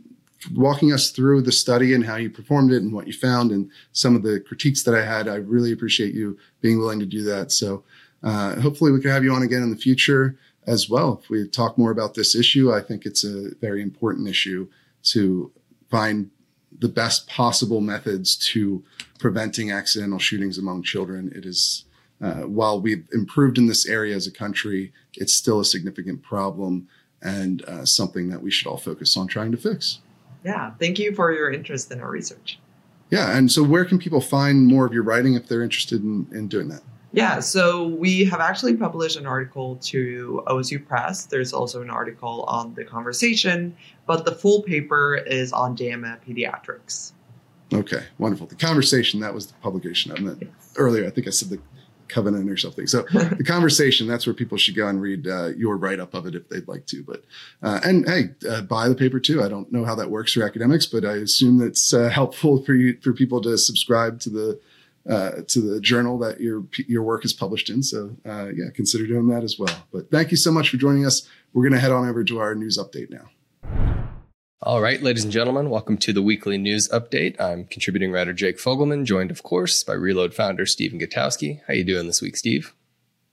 Speaker 1: walking us through the study and how you performed it and what you found and some of the critiques that I had. I really appreciate you being willing to do that. So uh, hopefully we can have you on again in the future as well. If we talk more about this issue, I think it's a very important issue to find the best possible methods to preventing accidental shootings among children. It is uh, while we've improved in this area as a country, it's still a significant problem and uh, something that we should all focus on trying to fix.
Speaker 3: Yeah, thank you for your interest in our research.
Speaker 1: Yeah. And so, where can people find more of your writing if they're interested in, in doing that?
Speaker 3: Yeah, so we have actually published an article to OSU Press. There's also an article on the conversation, but the full paper is on JAMA Pediatrics.
Speaker 1: Okay, wonderful. The conversation that was the publication. I meant earlier. I think I said the covenant or something. So the conversation. That's where people should go and read uh, your write up of it if they'd like to. But uh, and hey, uh, buy the paper too. I don't know how that works for academics, but I assume that's uh, helpful for you for people to subscribe to the uh, to the journal that your your work is published in. So uh, yeah, consider doing that as well. But thank you so much for joining us. We're going to head on over to our news update now.
Speaker 4: All right, ladies and gentlemen, welcome to the weekly news update. I'm contributing writer Jake Fogleman, joined, of course, by Reload founder Stephen Gutowski. How you doing this week, Steve?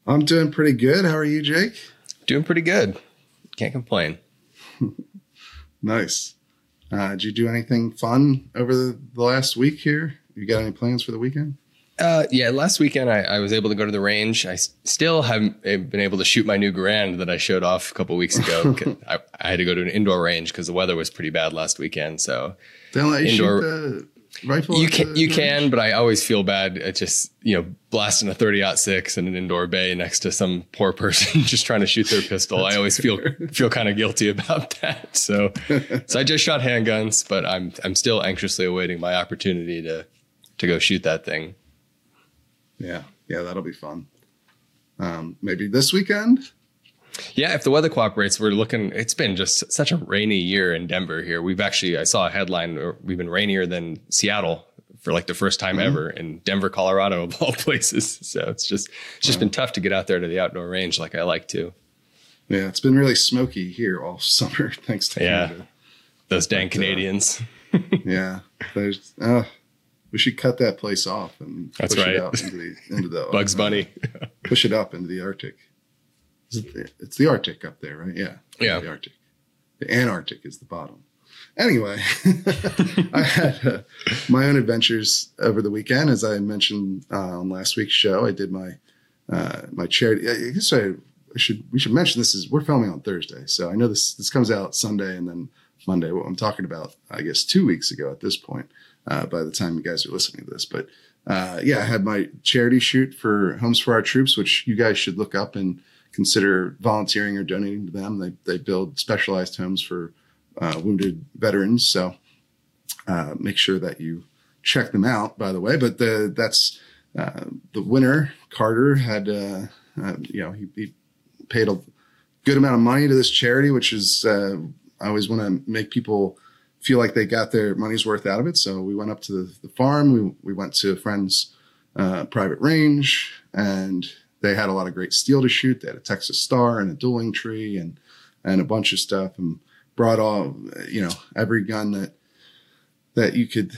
Speaker 1: I'm doing pretty good. How are you, Jake?
Speaker 4: Doing pretty good. Can't complain.
Speaker 1: Nice. Uh, did you do anything fun over the, the last week here? You got any plans for the weekend?
Speaker 4: Uh, yeah, last weekend I, I was able to go to the range. I s- still haven't eh, been able to shoot my new Garand that I showed off a couple weeks ago. I, I had to go to an indoor range because the weather was pretty bad last weekend. So
Speaker 1: They don't you
Speaker 4: Indoor-
Speaker 1: shoot the rifle.
Speaker 4: you can you
Speaker 1: range?
Speaker 4: can, but I always feel bad at just you know blasting a thirty six in an indoor bay next to some poor person just trying to shoot their pistol. I always feel feel kind of guilty about that. So so I just shot handguns, but I'm I'm still anxiously awaiting my opportunity to to go shoot that thing.
Speaker 1: Yeah, yeah, that'll be fun. Um, maybe this weekend.
Speaker 4: Yeah, if the weather cooperates, we're looking. It's been just such a rainy year in Denver. Here, we've actually I saw a headline. We've been rainier than Seattle for like the first time
Speaker 1: Mhm.
Speaker 4: ever in Denver, Colorado, of all places. So it's just it's just
Speaker 1: Wow.
Speaker 4: been tough to get out there to the outdoor range like I like to.
Speaker 1: Yeah, it's been really smoky here all summer, thanks to
Speaker 4: Yeah.
Speaker 1: Canada.
Speaker 4: Those dang
Speaker 1: But, uh,
Speaker 4: Canadians.
Speaker 1: Yeah, there's. Uh, we should cut that place off and
Speaker 4: That's
Speaker 1: push
Speaker 4: right.
Speaker 1: it out into the into the
Speaker 4: Bugs
Speaker 1: uh,
Speaker 4: Bunny.
Speaker 1: push it up into the Arctic. Is it the- It's the Arctic up there, right? Yeah,
Speaker 4: Yeah.
Speaker 1: The Arctic. The Antarctic is the bottom. Anyway, I had uh, my own adventures over the weekend, as I mentioned uh, on last week's show. I did my uh, my charity. I guess I, I should we should mention this is we're filming on Thursday, so I know this this comes out Sunday and then Monday. What I'm talking about, I guess, two weeks ago at this point. Uh, by the time you guys are listening to this, but uh, yeah, I had my charity shoot for Homes for Our Troops, which you guys should look up and consider volunteering or donating to them. They they build specialized homes for uh, wounded veterans, so uh, make sure that you check them out. By the way, but the that's uh, the winner Carter had uh, you know he, he paid a good amount of money to this charity, which is I always want to make people feel like they got their money's worth out of it. So we went up to the, the farm. We we went to a friend's uh, private range, and they had a lot of great steel to shoot. They had a Texas Star and a dueling tree and and a bunch of stuff, and brought all you know every gun that that you could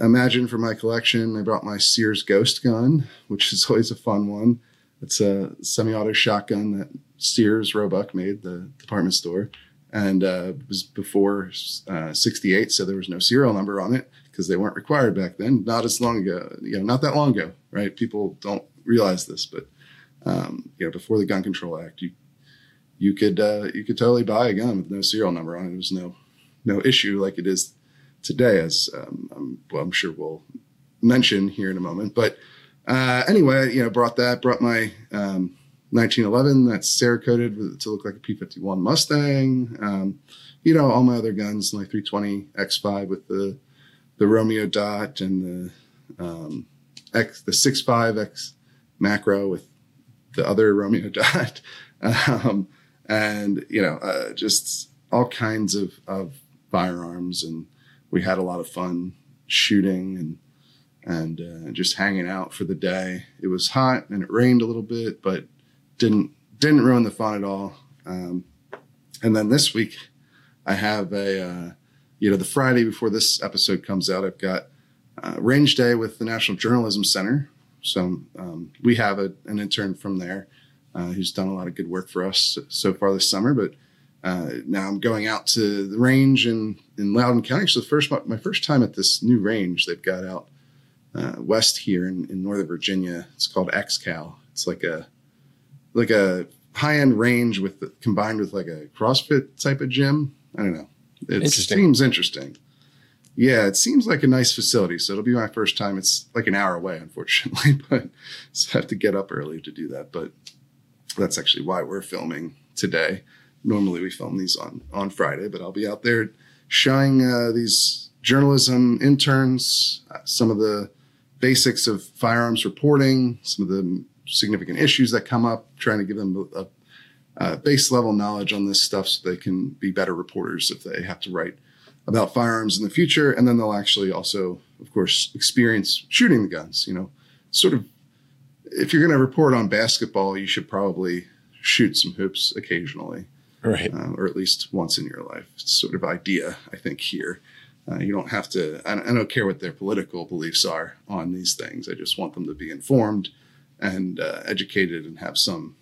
Speaker 1: imagine for my collection. I brought my Sears Ghost gun, which is always a fun one. It's a semi-auto shotgun that Sears Roebuck made, the department store, and uh, was before uh, '68, so there was no serial number on it because they weren't required back then. Not as long ago, you know, not that long ago, right? People don't realize this, but um, you know, before the Gun Control Act, you you could uh, you could totally buy a gun with no serial number on it. There was no no issue like it is today, as um, I'm, well, I'm sure we'll mention here in a moment. But uh, anyway, you know, brought that, brought my um, 1911 that's Cerakoted to look like a P51 Mustang. Um, you know, all my other guns, my 320 X5 with the the Romeo Dot and the um, X the 65 X macro with the other Romeo Dot. Um, and you know, uh, just all kinds of, of firearms, and we had a lot of fun shooting and and uh, just hanging out for the day. It was hot and it rained a little bit, but didn't didn't ruin the fun at all. Um, and then this week, I have a uh, you know the Friday before this episode comes out, I've got uh, range day with the National Journalism Center. So um, we have a, an intern from there uh, who's done a lot of good work for us so far this summer. But uh, now I'm going out to the range in, in Loudoun County. So the first my first time at this new range they've got out uh, west here in, in Northern Virginia. It's called XCal. It's like a like a high end range with the, combined with like a CrossFit type of gym. I don't know. It
Speaker 4: Interesting.
Speaker 1: seems interesting. Yeah, it seems like a nice facility. So it'll be my first time. It's like an hour away, unfortunately, but so I have to get up early to do that. But that's actually why we're filming today. Normally we film these on on Friday, but I'll be out there showing uh, these journalism interns uh, some of the basics of firearms reporting, some of the significant issues that come up, trying to give them a, a base level knowledge on this stuff so they can be better reporters if they have to write about firearms in the future. And then they'll actually also, of course, experience shooting the guns. You know, sort of if you're going to report on basketball, you should probably shoot some hoops occasionally
Speaker 4: Right.
Speaker 1: uh, or at least once in your life. It's sort of idea, I think, here. Uh, you don't have to, I, I don't care what their political beliefs are on these things. I just want them to be informed and uh, educated and have some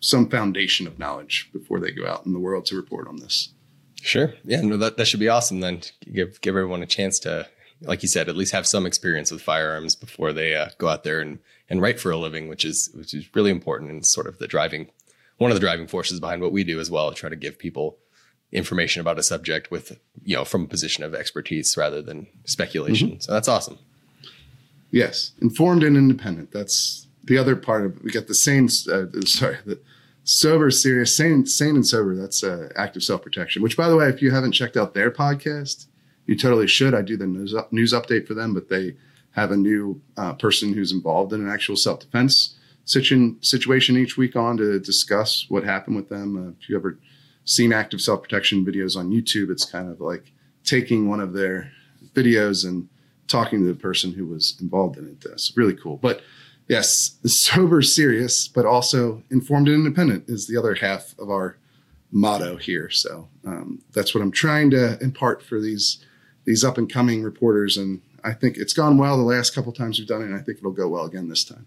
Speaker 1: some foundation of knowledge before they go out in the world to report on this.
Speaker 4: Sure. Yeah. No, that, that should be awesome then. Give give everyone a chance to, like you said, at least have some experience with firearms before they uh, go out there and, and write for a living, which is which is really important and sort of the driving one of the driving forces behind what we do as well. Try to give people information about a subject with you know from a position of expertise rather than speculation. So that's awesome.
Speaker 1: Yes, informed and independent. That's the other part of. We got the sane. Uh, sorry, the sober, serious, sane, sane and sober. That's uh, active self protection. Which, by the way, if you haven't checked out their podcast, you totally should. I do the news up, news update for them, but they have a new uh, person who's involved in an actual self defense situ- situation each week on to discuss what happened with them. Uh, if you ever seen active self protection videos on YouTube, it's kind of like taking one of their videos and talking to the person who was involved in it. That's really cool. But yes, sober, serious, but also informed and independent is the other half of our motto here. So um, that's what I'm trying to impart for these these up and coming reporters, and I think it's gone well the last couple times we've done it, and I think it'll go well again this time.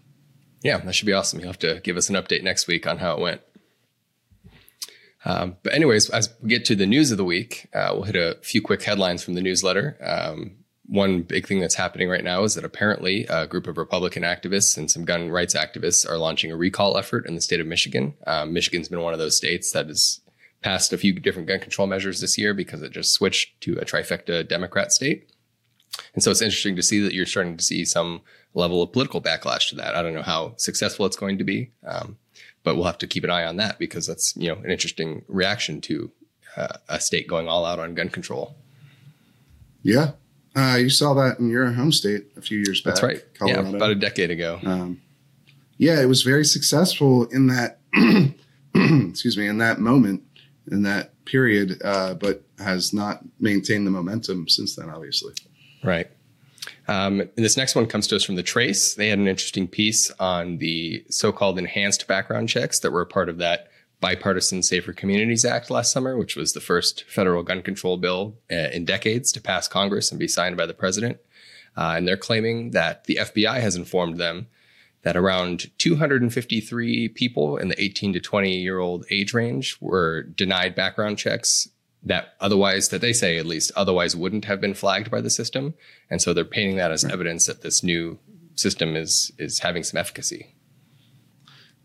Speaker 4: Yeah, that should be awesome. You'll have to give us an update next week on how it went. Um, but anyways, as we get to the news of the week, uh, we'll hit a few quick headlines from the newsletter. Um, one big thing that's happening right now is that apparently a group of Republican activists and some gun rights activists are launching a recall effort in the state of Michigan. Um, Michigan's been one of those states that has passed a few different gun control measures this year because it just switched to a trifecta Democrat state. And so it's interesting to see that you're starting to see some level of political backlash to that. I don't know how successful it's going to be, um, but we'll have to keep an eye on that because that's you know an interesting reaction to uh, a state going all out on gun control.
Speaker 1: Yeah, uh, you saw that in your home state a few years back.
Speaker 4: That's right.
Speaker 1: Colorado.
Speaker 4: Yeah, about a decade ago.
Speaker 1: Um, yeah, it was very successful in that. excuse me, in that moment, in that period, uh, but has not maintained the momentum since then. Obviously,
Speaker 4: Right. Um, and this next one comes to us from the Trace. They had an interesting piece on the so-called enhanced background checks that were a part of that bipartisan Safer Communities Act last summer, which was the first federal gun control bill uh, in decades to pass Congress and be signed by the president. Uh, and they're claiming that the FBI has informed them that around 253 people in the 18 to 20 year old age range were denied background checks that otherwise that they say at least otherwise wouldn't have been flagged by the system and so they're painting that as right. evidence that this new system is is having some efficacy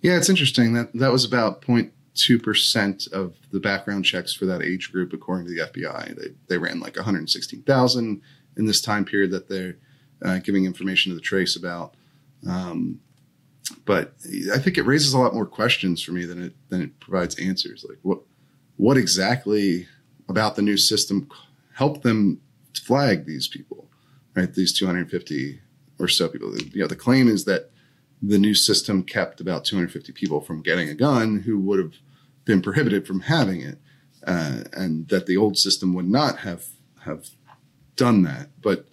Speaker 1: yeah it's interesting that that was about point 2% of the background checks for that age group, according to the FBI. They, they ran like 116,000 in this time period that they're uh, giving information to the trace about. Um, but I think it raises a lot more questions for me than it, than it provides answers. Like what, what exactly about the new system helped them flag these people, right? These 250 or so people, you know, the claim is that the new system kept about 250 people from getting a gun who would have been prohibited from having it, uh, and that the old system would not have have done that. But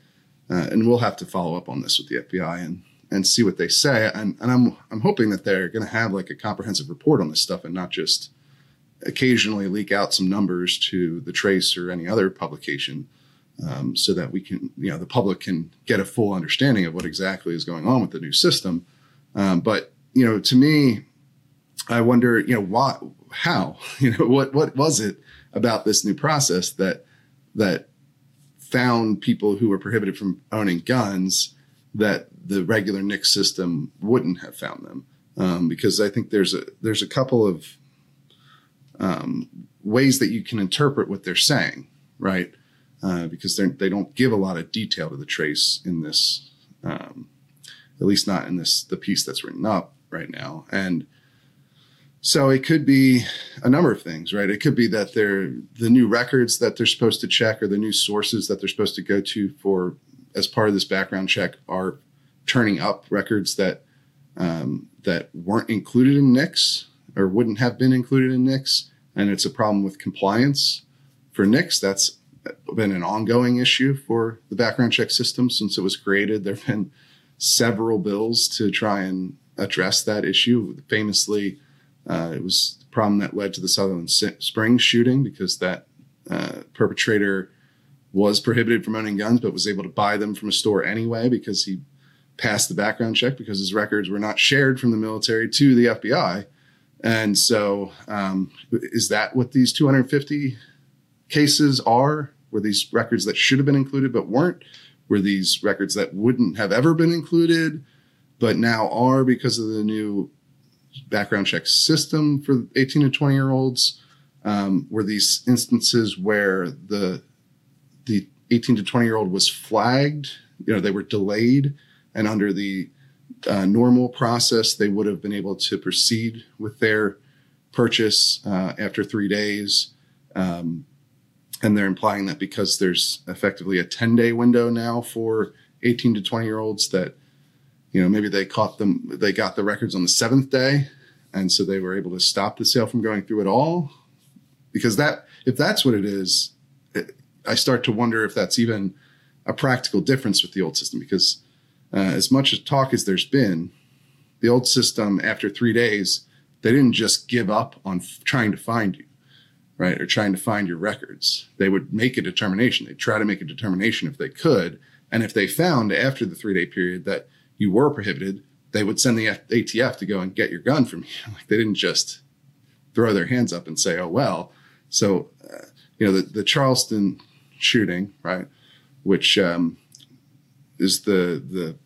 Speaker 1: uh, and we'll have to follow up on this with the FBI and and see what they say. And and I'm I'm hoping that they're going to have like a comprehensive report on this stuff and not just occasionally leak out some numbers to the Trace or any other publication. Um, so that we can, you know, the public can get a full understanding of what exactly is going on with the new system. Um, but you know, to me, I wonder, you know, why, how, you know, what what was it about this new process that that found people who were prohibited from owning guns that the regular NICS system wouldn't have found them? Um, because I think there's a there's a couple of um, ways that you can interpret what they're saying, right? Uh, because they they don't give a lot of detail to the trace in this, um, at least not in this the piece that's written up right now, and so it could be a number of things, right? It could be that they're the new records that they're supposed to check or the new sources that they're supposed to go to for as part of this background check are turning up records that um, that weren't included in NICS or wouldn't have been included in NICS, and it's a problem with compliance for NICS. That's been an ongoing issue for the background check system since it was created. There have been several bills to try and address that issue. Famously, uh, it was the problem that led to the Sutherland Springs shooting because that uh, perpetrator was prohibited from owning guns, but was able to buy them from a store anyway because he passed the background check because his records were not shared from the military to the FBI. And so, um, is that what these 250 cases are? Were these records that should have been included but weren't? Were these records that wouldn't have ever been included but now are because of the new background check system for 18 to 20 year olds? Um, were these instances where the the 18 to 20 year old was flagged? You know, they were delayed, and under the uh, normal process, they would have been able to proceed with their purchase uh, after three days. Um, and they're implying that because there's effectively a 10 day window now for 18 to 20 year olds that you know maybe they caught them they got the records on the seventh day and so they were able to stop the sale from going through at all. Because that if that's what it is it, i start to wonder if that's even a practical difference with the old system because uh, as much as talk as there's been, the old system after three days, they didn't just give up on f- trying to find you, right, or trying to find your records. They would make a determination. They'd try to make a determination if they could, and if they found after the three day period that you were prohibited, they would send the ATF to go and get your gun from you. Like they didn't just throw their hands up and say, "Oh well." So, uh, you know, the, the Charleston shooting, right, which um, is the the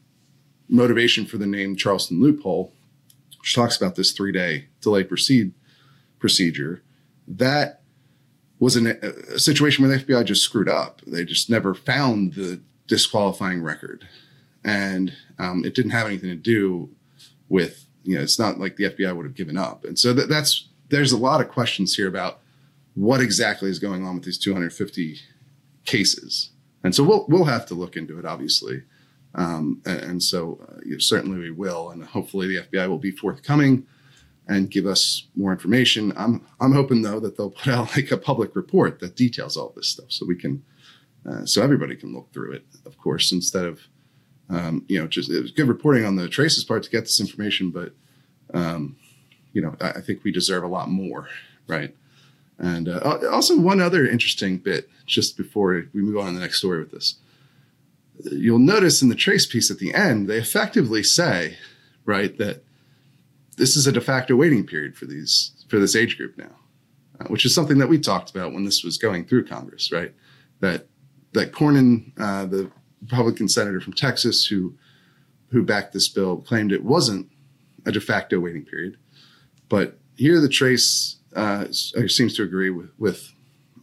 Speaker 1: motivation for the name Charleston loophole, which talks about this three day delay proceed procedure. That was an, a situation where the FBI just screwed up. They just never found the disqualifying record, and um, it didn't have anything to do with you know. It's not like the FBI would have given up, and so that, that's there's a lot of questions here about what exactly is going on with these 250 cases, and so we'll we'll have to look into it, obviously. Um, and, and so uh, certainly we will, and hopefully the FBI will be forthcoming and give us more information. I'm I'm hoping though that they'll put out like a public report that details all this stuff, so we can, uh, so everybody can look through it, of course, instead of, um, you know, just it was good reporting on the Trace's part to get this information, but, um, you know, I, I think we deserve a lot more, right? And uh, also one other interesting bit, just before we move on to the next story with this, you'll notice in the Trace piece at the end, they effectively say, right, that this is a de facto waiting period for these for this age group now, uh, which is something that we talked about when this was going through Congress, right? That that Cornyn, uh, the Republican senator from Texas who who backed this bill, claimed it wasn't a de facto waiting period, but here the Trace uh, seems to agree with, with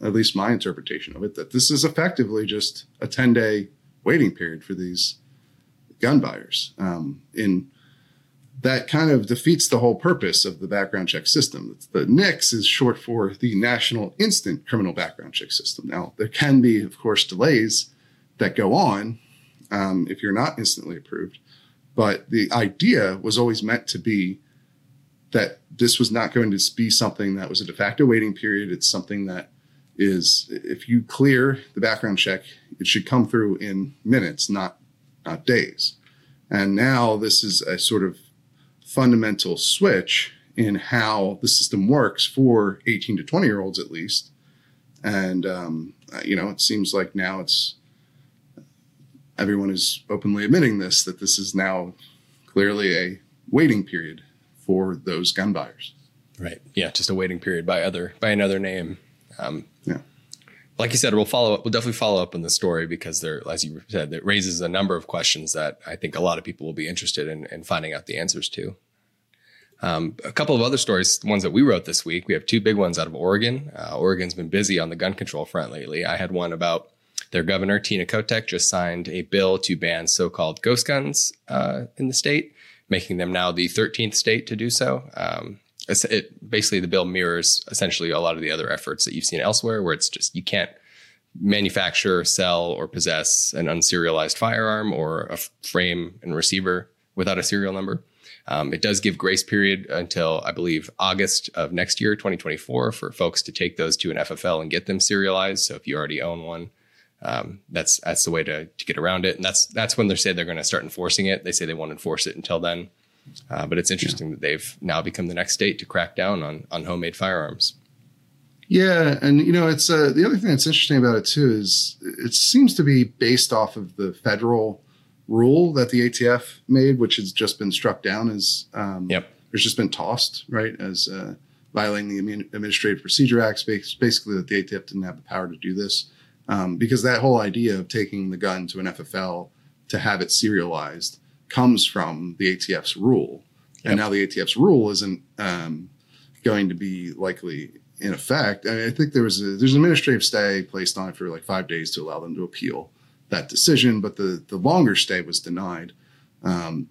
Speaker 1: at least my interpretation of it that this is effectively just a ten day waiting period for these gun buyers. Um, in that kind of defeats the whole purpose of the background check system. The NICS is short for the National Instant Criminal Background Check System. Now, there can be, of course, delays that go on um, if you're not instantly approved, but the idea was always meant to be that this was not going to be something that was a de facto waiting period. It's something that is, if you clear the background check, it should come through in minutes, not not days. And now this is a sort of fundamental switch in how the system works for 18 to 20 year olds at least and um, you know it seems like now it's everyone is openly admitting this that this is now clearly a waiting period for those gun buyers
Speaker 4: Right. Yeah. Just a waiting period by other by another name. Um,
Speaker 1: Yeah.
Speaker 4: Like you said, we'll follow up. We'll definitely follow up on the story because there, as you said, it raises a number of questions that I think a lot of people will be interested in, in finding out the answers to. Um, a couple of other stories, ones that we wrote this week. We have two big ones out of Oregon. Uh, Oregon's been busy on the gun control front lately. I had one about their governor, Tina Kotek, just signed a bill to ban so-called ghost guns uh, in the state, making them now the 13th state to do so. Um, it basically the bill mirrors essentially a lot of the other efforts that you've seen elsewhere, where it's just you can't manufacture, sell, or possess an unserialized firearm or a frame and receiver without a serial number. Um, it does give grace period until I believe August of next year, 2024, for folks to take those to an FFL and get them serialized. So if you already own one, um, that's that's the way to to get around it. And that's that's when they say they're going to start enforcing it. They say they won't enforce it until then. Uh, but it's interesting that they've now become the next state to crack down on on homemade firearms.
Speaker 1: Yeah, and you know, it's uh, the other thing that's interesting about it too is it seems to be based off of the federal rule that the ATF made, which has just been struck down as um,
Speaker 4: Yep.
Speaker 1: there's just been tossed right as uh, violating the Administrative Procedure Act. Basically, that the ATF didn't have the power to do this um, because that whole idea of taking the gun to an FFL to have it serialized comes from the ATF's rule, and now the ATF's rule isn't um, going to be likely in effect. I, mean, I think there was a, there's an administrative stay placed on it for like five days to allow them to appeal that decision, but the the longer stay was denied um,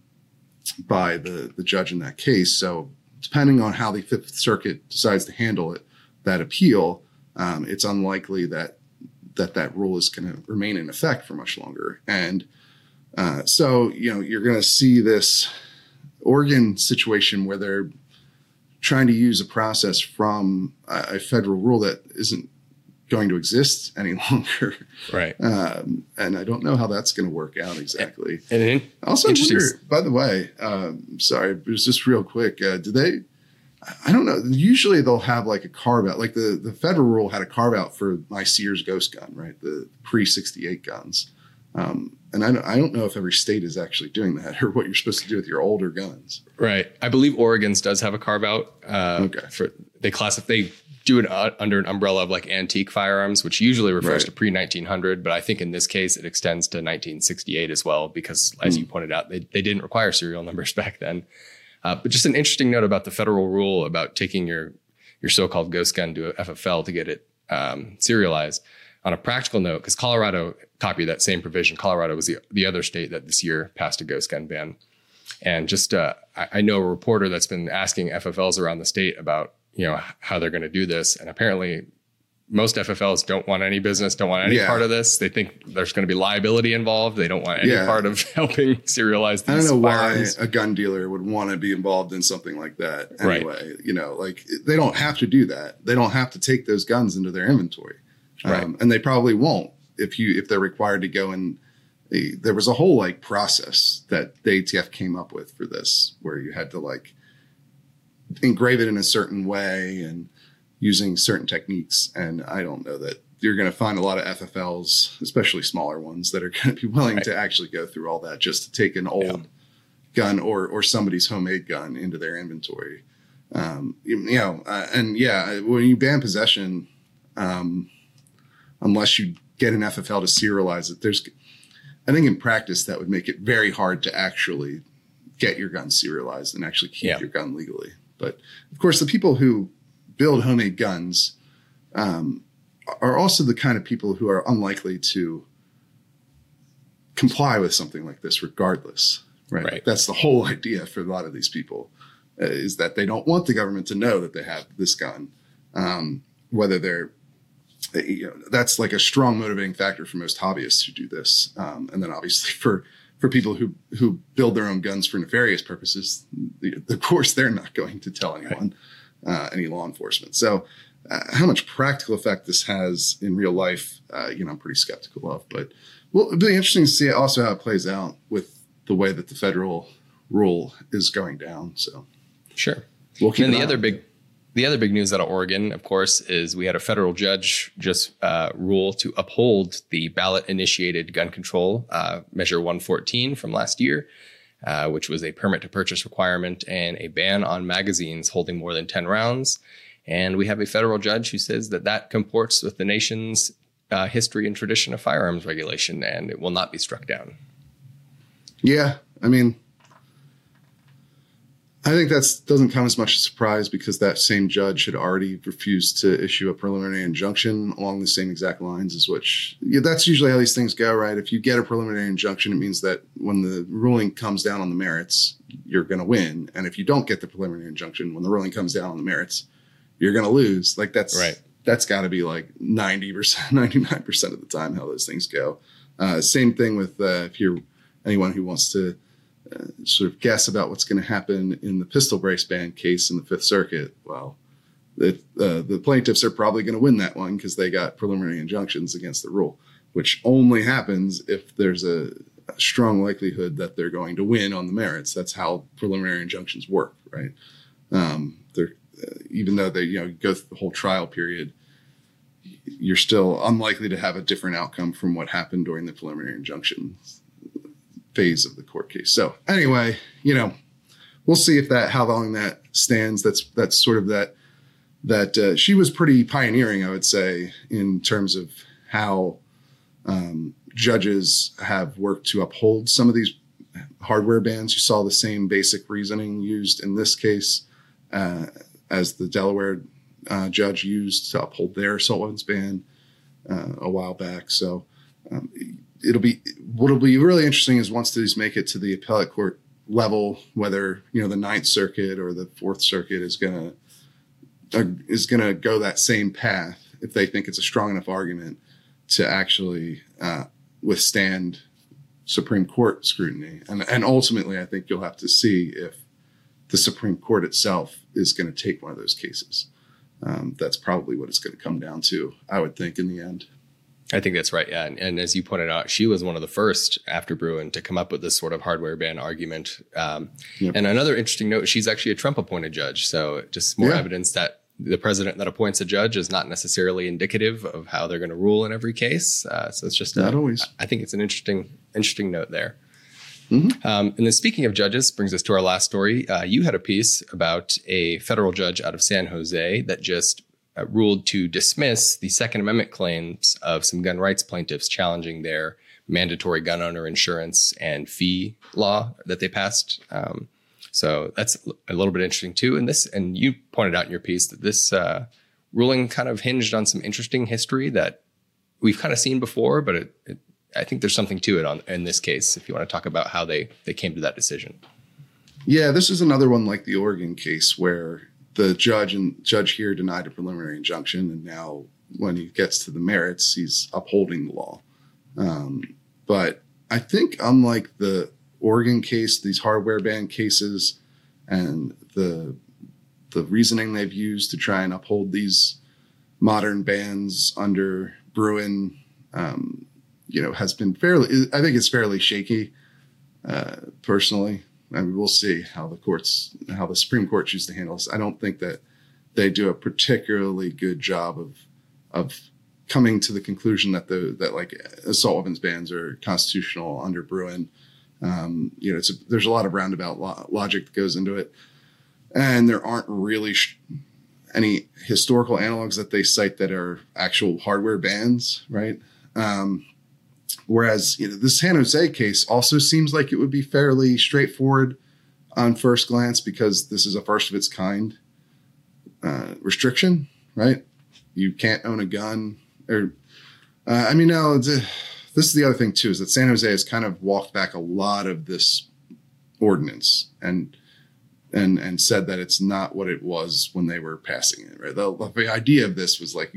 Speaker 1: by the the judge in that case. So depending on how the Fifth Circuit decides to handle it, that appeal, um, it's unlikely that that that rule is going to remain in effect for much longer. And uh, so you know you're going to see this Oregon situation where they're trying to use a process from a, a federal rule that isn't going to exist any longer.
Speaker 4: Right.
Speaker 1: Um, and I don't know how that's going to work out exactly.
Speaker 4: And
Speaker 1: I also
Speaker 4: Interesting.
Speaker 1: wonder, by the way, um, sorry, it was just real quick. Uh, do they? I don't know. Usually they'll have like a carve out, like the, the federal rule had a carve out for my Sears Ghost gun, right? The pre 68 guns. Um, and I don't, I don't know if every state is actually doing that or what you're supposed to do with your older guns.
Speaker 4: Right. I believe Oregon's does have a carve out. Uh,
Speaker 1: Okay.
Speaker 4: For they classify they do it uh, under an umbrella of like antique firearms, which usually refers
Speaker 1: Right.
Speaker 4: to pre 1900. But I think in this case it extends to 1968 as well, because as
Speaker 1: Hmm.
Speaker 4: you pointed out, they they didn't require serial numbers back then. Uh, but just an interesting note about the federal rule about taking your your so-called ghost gun to a FFL to get it um, serialized. On a practical note, because Colorado copied that same provision, Colorado was the, the other state that this year passed a ghost gun ban. And just, uh, I, I know a reporter that's been asking FFLs around the state about, you know, how they're going to do this. And apparently, most FFLs don't want any business, don't want any
Speaker 1: Yeah.
Speaker 4: part of this. They think there's going to be liability involved. They don't want any
Speaker 1: Yeah.
Speaker 4: part of helping serialize
Speaker 1: I don't know why a gun dealer would want to be involved in something like that
Speaker 4: Right.
Speaker 1: anyway. You know, like they don't have to do that. They don't have to take those guns into their inventory.
Speaker 4: Right.
Speaker 1: Um, and they probably won't if you if they're required to go and eh, there was a whole like process that the ATF came up with for this where you had to like engrave it in a certain way and using certain techniques and I don't know that you're going to find a lot of FFLs, especially smaller ones, that are going to be willing
Speaker 4: Right.
Speaker 1: to actually go through all that just to take an old
Speaker 4: Yeah.
Speaker 1: gun or or somebody's homemade gun into their inventory. Um, you, you know, uh, and yeah, when you ban possession, um, unless you get an FFL to serialize it, there's, I think in practice that would make it very hard to actually get your gun serialized and actually keep
Speaker 4: Yeah.
Speaker 1: your gun legally. But of course, the people who build homemade guns um, are also the kind of people who are unlikely to comply with something like this, regardless. Right.
Speaker 4: Right.
Speaker 1: That's the whole idea for a lot of these people uh, is that they don't want the government to know that they have this gun, um, whether they're you know, that's like a strong motivating factor for most hobbyists who do this. Um, and then obviously for for people who who build their own guns for nefarious purposes, the, of course they're not going to tell anyone, uh, any law enforcement. So. Uh, how much practical effect this has in real life, uh, you know, I'm pretty skeptical of. But well, it'll be interesting to see also how it plays out with the way that the federal rule is going down. So
Speaker 4: Sure.
Speaker 1: we'll keep
Speaker 4: And
Speaker 1: an
Speaker 4: the other big, the other big news out of Oregon, of course, is we had a federal judge just uh, rule to uphold the ballot-initiated gun control uh, measure 114 from last year, uh, which was a permit to purchase requirement and a ban on magazines holding more than 10 rounds. And we have a federal judge who says that that comports with the nation's uh, history and tradition of firearms regulation, and it will not be struck down.
Speaker 1: Yeah, I mean, I think that doesn't come as much a surprise because that same judge had already refused to issue a preliminary injunction along the same exact lines as which. Yeah, that's usually how these things go, right? If you get a preliminary injunction, it means that when the ruling comes down on the merits, you're going to win, and if you don't get the preliminary injunction, when the ruling comes down on the merits, you're going to lose. Like that's
Speaker 4: Right.
Speaker 1: That's got to be like ninety percent, ninety nine percent of the time how those things go. Uh, same thing with uh, if you're anyone who wants to uh, sort of guess about what's going to happen in the pistol brace ban case in the Fifth Circuit. Well, the uh, the plaintiffs are probably going to win that one because they got preliminary injunctions against the rule, which only happens if there's a, a strong likelihood that they're going to win on the merits. That's how preliminary injunctions work, right? Um, they're uh, even though they you know go through the whole trial period, you're still unlikely to have a different outcome from what happened during the preliminary injunction phase of the court case. So anyway, you know, we'll see if that how long that stands. That's that's sort of that that uh, she was pretty pioneering, I would say, in terms of how um, judges have worked to uphold some of these hardware bans. You saw the same basic reasoning used in this case uh, as the Delaware uh, judge used to uphold their assault weapons ban uh, a while back. So um, it'll be what'll be really interesting is once these make it to the appellate court level, whether you know the Ninth Circuit or the Fourth Circuit is gonna uh, is gonna go that same path if they think it's a strong enough argument to actually uh, withstand Supreme Court scrutiny, and and ultimately, I think you'll have to see if the Supreme Court itself is going to take one of those cases. Um, that's probably what it's going to come down to, I would think, in the end.
Speaker 4: I think that's right. Yeah. And, and, as you pointed out, she was one of the first after Bruen to come up with this sort of hardware ban argument. Um,
Speaker 1: Yep.
Speaker 4: And another interesting note, she's actually a Trump appointed judge. So just more
Speaker 1: Yeah.
Speaker 4: evidence that the president that appoints a judge is not necessarily indicative of how they're going to rule in every case. Uh, so it's just,
Speaker 1: Not
Speaker 4: a-
Speaker 1: always.
Speaker 4: I think it's an interesting, interesting note there.
Speaker 1: Mhm.
Speaker 4: Um, and then speaking of judges, brings us to our last story. Uh, you had a piece about a federal judge out of San Jose that just ruled to dismiss the Second Amendment claims of some gun rights plaintiffs challenging their mandatory gun owner insurance and fee law that they passed. Um, so that's a little bit interesting too. And this, and you pointed out in your piece that this uh, ruling kind of hinged on some interesting history that we've kind of seen before, but it, it, I think there's something to it on in this case. If you want to talk about how they they came to that decision.
Speaker 1: Yeah, this is another one like the Oregon case where the judge and judge here denied a preliminary injunction, and now when he gets to the merits, he's upholding the law. Um, but I think unlike the Oregon case, these hardware ban cases, and the the reasoning they've used to try and uphold these modern bans under Bruen, um, you know, has been fairly. I think it's fairly shaky, uh, personally. I mean, we'll see how the courts, how the Supreme Court chooses to handle this. I don't think that they do a particularly good job of of coming to the conclusion that the that like assault weapons bans are constitutional under Bruen. Um, you know, it's a, there's a lot of roundabout lo- logic that goes into it, and there aren't really sh- any historical analogs that they cite that are actual hardware bans, right? Um, Whereas you know, the San Jose case also seems like it would be fairly straightforward on first glance because this is a first of its kind uh, restriction, right? You can't own a gun, or uh, I mean, no. It's a, this is the other thing too is that San Jose has kind of walked back a lot of this ordinance and and and said that it's not what it was when they were passing it. Right? The, the idea of this was like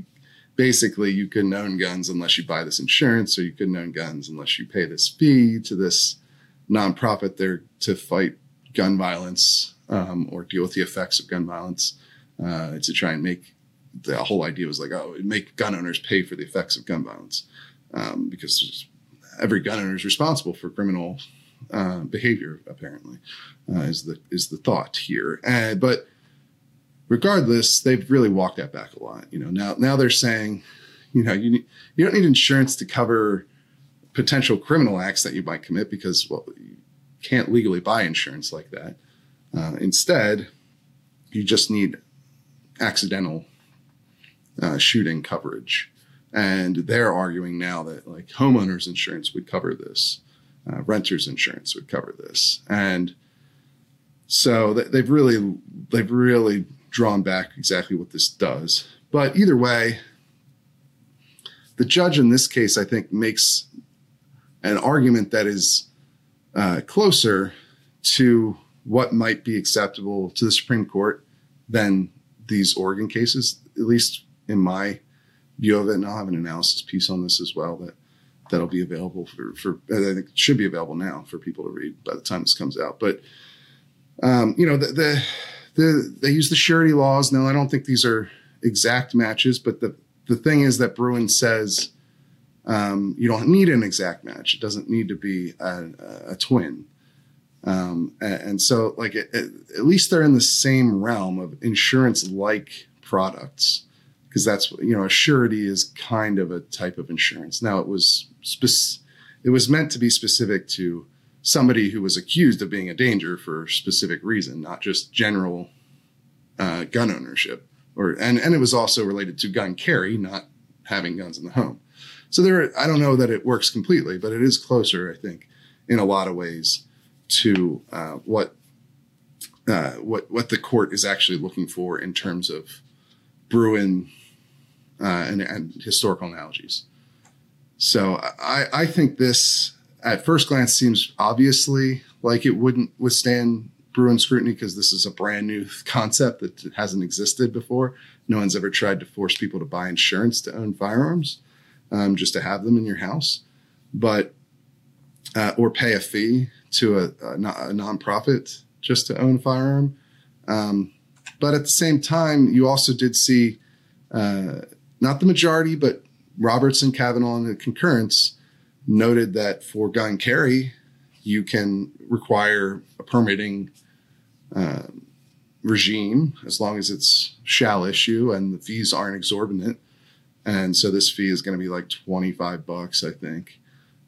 Speaker 1: basically you couldn't own guns unless you buy this insurance or you couldn't own guns unless you pay this fee to this nonprofit there to fight gun violence um, or deal with the effects of gun violence uh, to try and make the whole idea was like oh make gun owners pay for the effects of gun violence um, because every gun owner is responsible for criminal uh, behavior apparently uh, is the is the thought here. Uh, but regardless, they've really walked that back a lot. You know, now now they're saying, you know, you need, you don't need insurance to cover potential criminal acts that you might commit because well, you can't legally buy insurance like that. Uh, instead, you just need accidental uh, shooting coverage, and they're arguing now that like homeowners insurance would cover this, uh, renters insurance would cover this, and so they've really they've really drawn back exactly what this does. But either way, the judge in this case, I think, makes an argument that is uh, closer to what might be acceptable to the Supreme Court than these Oregon cases, at least in my view of it. And I'll have an analysis piece on this as well that that'll be available for, for I think should be available now for people to read by the time this comes out. But um, you know, the, the the they use the surety laws. Now, I don't think these are exact matches, but the the thing is that Bruen says um, you don't need an exact match. It doesn't need to be a, a twin. Um, and, so, like, at least they're in the same realm of insurance-like products, because that's you know, a surety is kind of a type of insurance. Now, it was spec- it was meant to be specific to somebody who was accused of being a danger for a specific reason, not just general uh, gun ownership. Or and and it was also related to gun carry, not having guns in the home. So there, I don't know that it works completely, but it is closer, I think, in a lot of ways to uh, what uh, what what the court is actually looking for in terms of Bruen uh, and, and historical analogies. So I, I think this at first glance seems obviously like it wouldn't withstand Bruen scrutiny because this is a brand new concept that hasn't existed before. No one's ever tried to force people to buy insurance to own firearms, um, just to have them in your house, but uh, or pay a fee to a, a, a nonprofit just to own a firearm. Um, but at the same time, you also did see uh, not the majority, but Robertson, Kavanaugh, and the concurrence noted that for gun carry, you can require a permitting uh, regime as long as it's shall issue and the fees aren't exorbitant. And so this fee is going to be like 25 bucks, I think.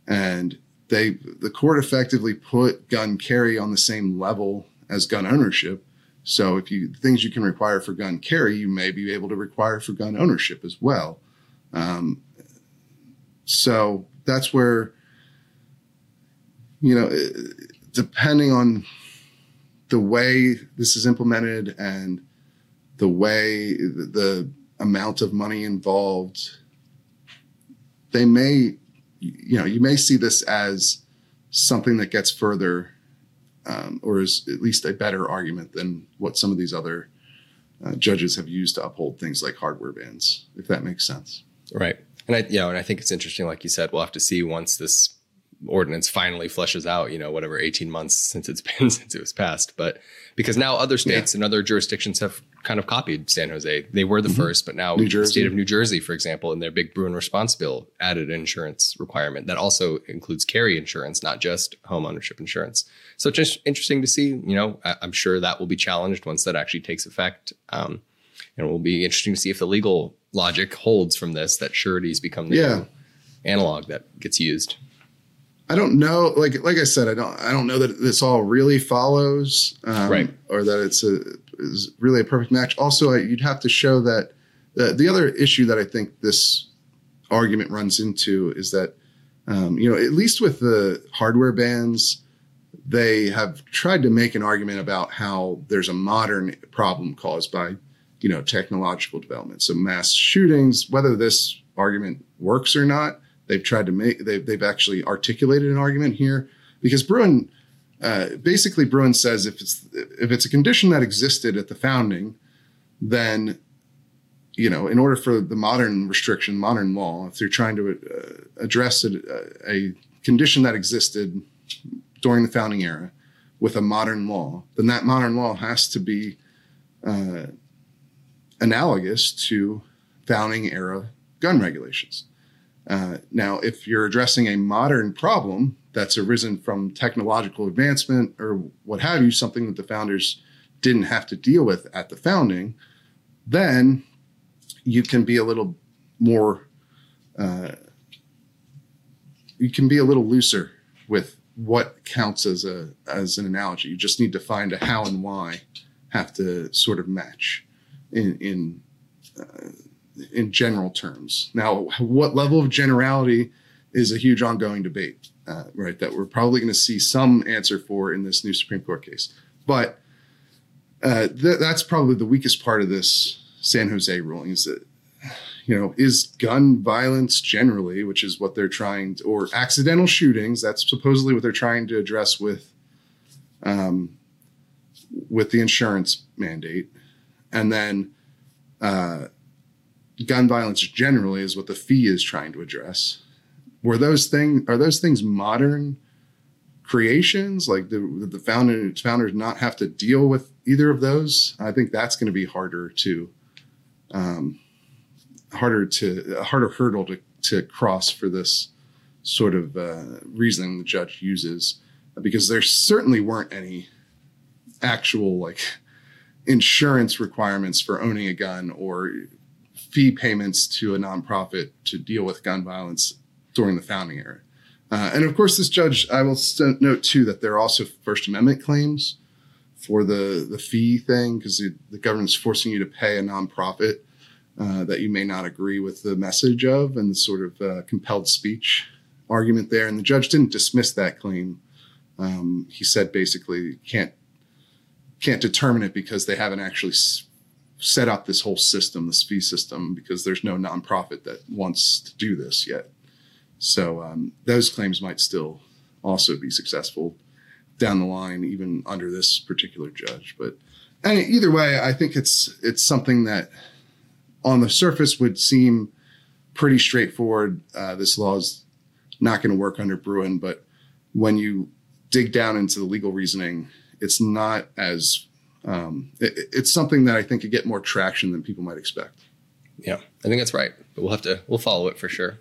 Speaker 1: And they, the court effectively put gun carry on the same level as gun ownership. So if you, things you can require for gun carry, you may be able to require for gun ownership as well. Um, so that's where, you know, depending on the way this is implemented and the way the amount of money involved, they may, you know, you may see this as something that gets further um, or is at least a better argument than what some of these other uh, judges have used to uphold things like hardware bans, if that makes sense.
Speaker 4: Right. And I, you know, and I think it's interesting, like you said, we'll have to see once this ordinance finally flushes out, you know, whatever 18 months since it's been since it was passed. But because now other states yeah. and other jurisdictions have kind of copied San Jose. They were the mm-hmm. first, but now the state of New Jersey, for example, in their big Bruen response bill added an insurance requirement that also includes carry insurance, not just home ownership insurance. So it's just interesting to see, you know, I, am sure that will be challenged once that actually takes effect. Um, and it will be interesting to see if the legal logic holds from this that sureties become the yeah. analog that gets used.
Speaker 1: I don't know. Like like I said, I don't I don't know that this all really follows, um,
Speaker 4: right?
Speaker 1: Or that it's a is really a perfect match. Also, you'd have to show that the, the other issue that I think this argument runs into is that um, you know at least with the hardware bans, they have tried to make an argument about how there's a modern problem caused by you know technological development. So mass shootings, whether this argument works or not They've tried to make they've, they've actually articulated an argument here because Bruen, uh, basically Bruen says if it's if it's a condition that existed at the founding, then you know in order for the modern restriction, modern law, if they're trying to uh, address a, a condition that existed during the founding era with a modern law, then that modern law has to be uh, analogous to founding era gun regulations. Uh, now, if you're addressing a modern problem that's arisen from technological advancement or what have you, something that the founders didn't have to deal with at the founding, then you can be a little more, uh, you can be a little looser with what counts as a as an analogy. You just need to find a how and why have to sort of match in in uh, in general terms. Now, what level of generality is a huge ongoing debate, uh, right? That we're probably going to see some answer for in this new Supreme Court case. But uh, th- that's probably the weakest part of this San Jose ruling is that, you know, is gun violence generally, which is what they're trying to, or accidental shootings, that's supposedly what they're trying to address with, um, with the insurance mandate. And then, uh, gun violence generally is what the fee is trying to address. Were those things are those things modern creations? Like the the founders founders not have to deal with either of those? I think that's going to be harder to um, harder to a harder hurdle to to cross for this sort of uh, reasoning the judge uses because there certainly weren't any actual like insurance requirements for owning a gun or fee payments to a nonprofit to deal with gun violence during the founding era. Uh, and of course, this judge, I will note too that there are also First Amendment claims for the, the fee thing because the, the government's forcing you to pay a nonprofit uh, that you may not agree with the message of and the sort of uh, compelled speech argument there. And the judge didn't dismiss that claim. Um, he said basically you can't can't determine it because they haven't actually set up this whole system, this fee system, because there's no nonprofit that wants to do this yet. So um, those claims might still also be successful down the line, even under this particular judge. But either way, I think it's it's something that on the surface would seem pretty straightforward. Uh, this law is not going to work under Bruen, but when you dig down into the legal reasoning, it's not as um, it, it's something that I think could get more traction than people might expect.
Speaker 4: Yeah, I think that's right. But we'll have to we'll follow it for sure.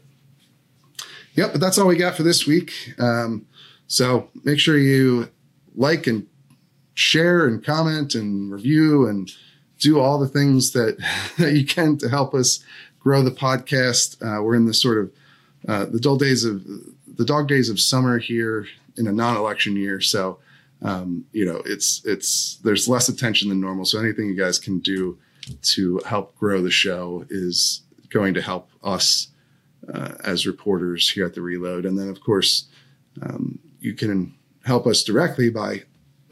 Speaker 1: Yep, but that's all we got for this week. Um, so make sure you like and share and comment and review and do all the things that that you can to help us grow the podcast. Uh, we're in the sort of uh, the dull days of the dog days of summer here in a non-election year, so um, you know it's it's there's less attention than normal. So anything you guys can do to help grow the show is going to help us uh, as reporters here at the Reload, and then of course um, you can help us directly by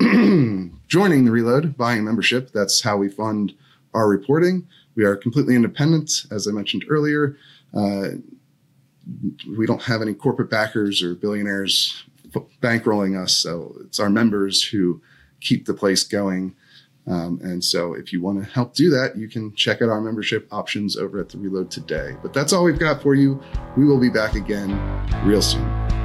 Speaker 1: joining the Reload, buying a membership. That's how we fund our reporting. We are completely independent, as I mentioned earlier. Uh, we don't have any corporate backers or billionaires bankrolling us. So it's our members who keep the place going. Um, and so if you want to help do that, you can check out our membership options over at the Reload today. But that's all we've got for you. We will be back again real soon.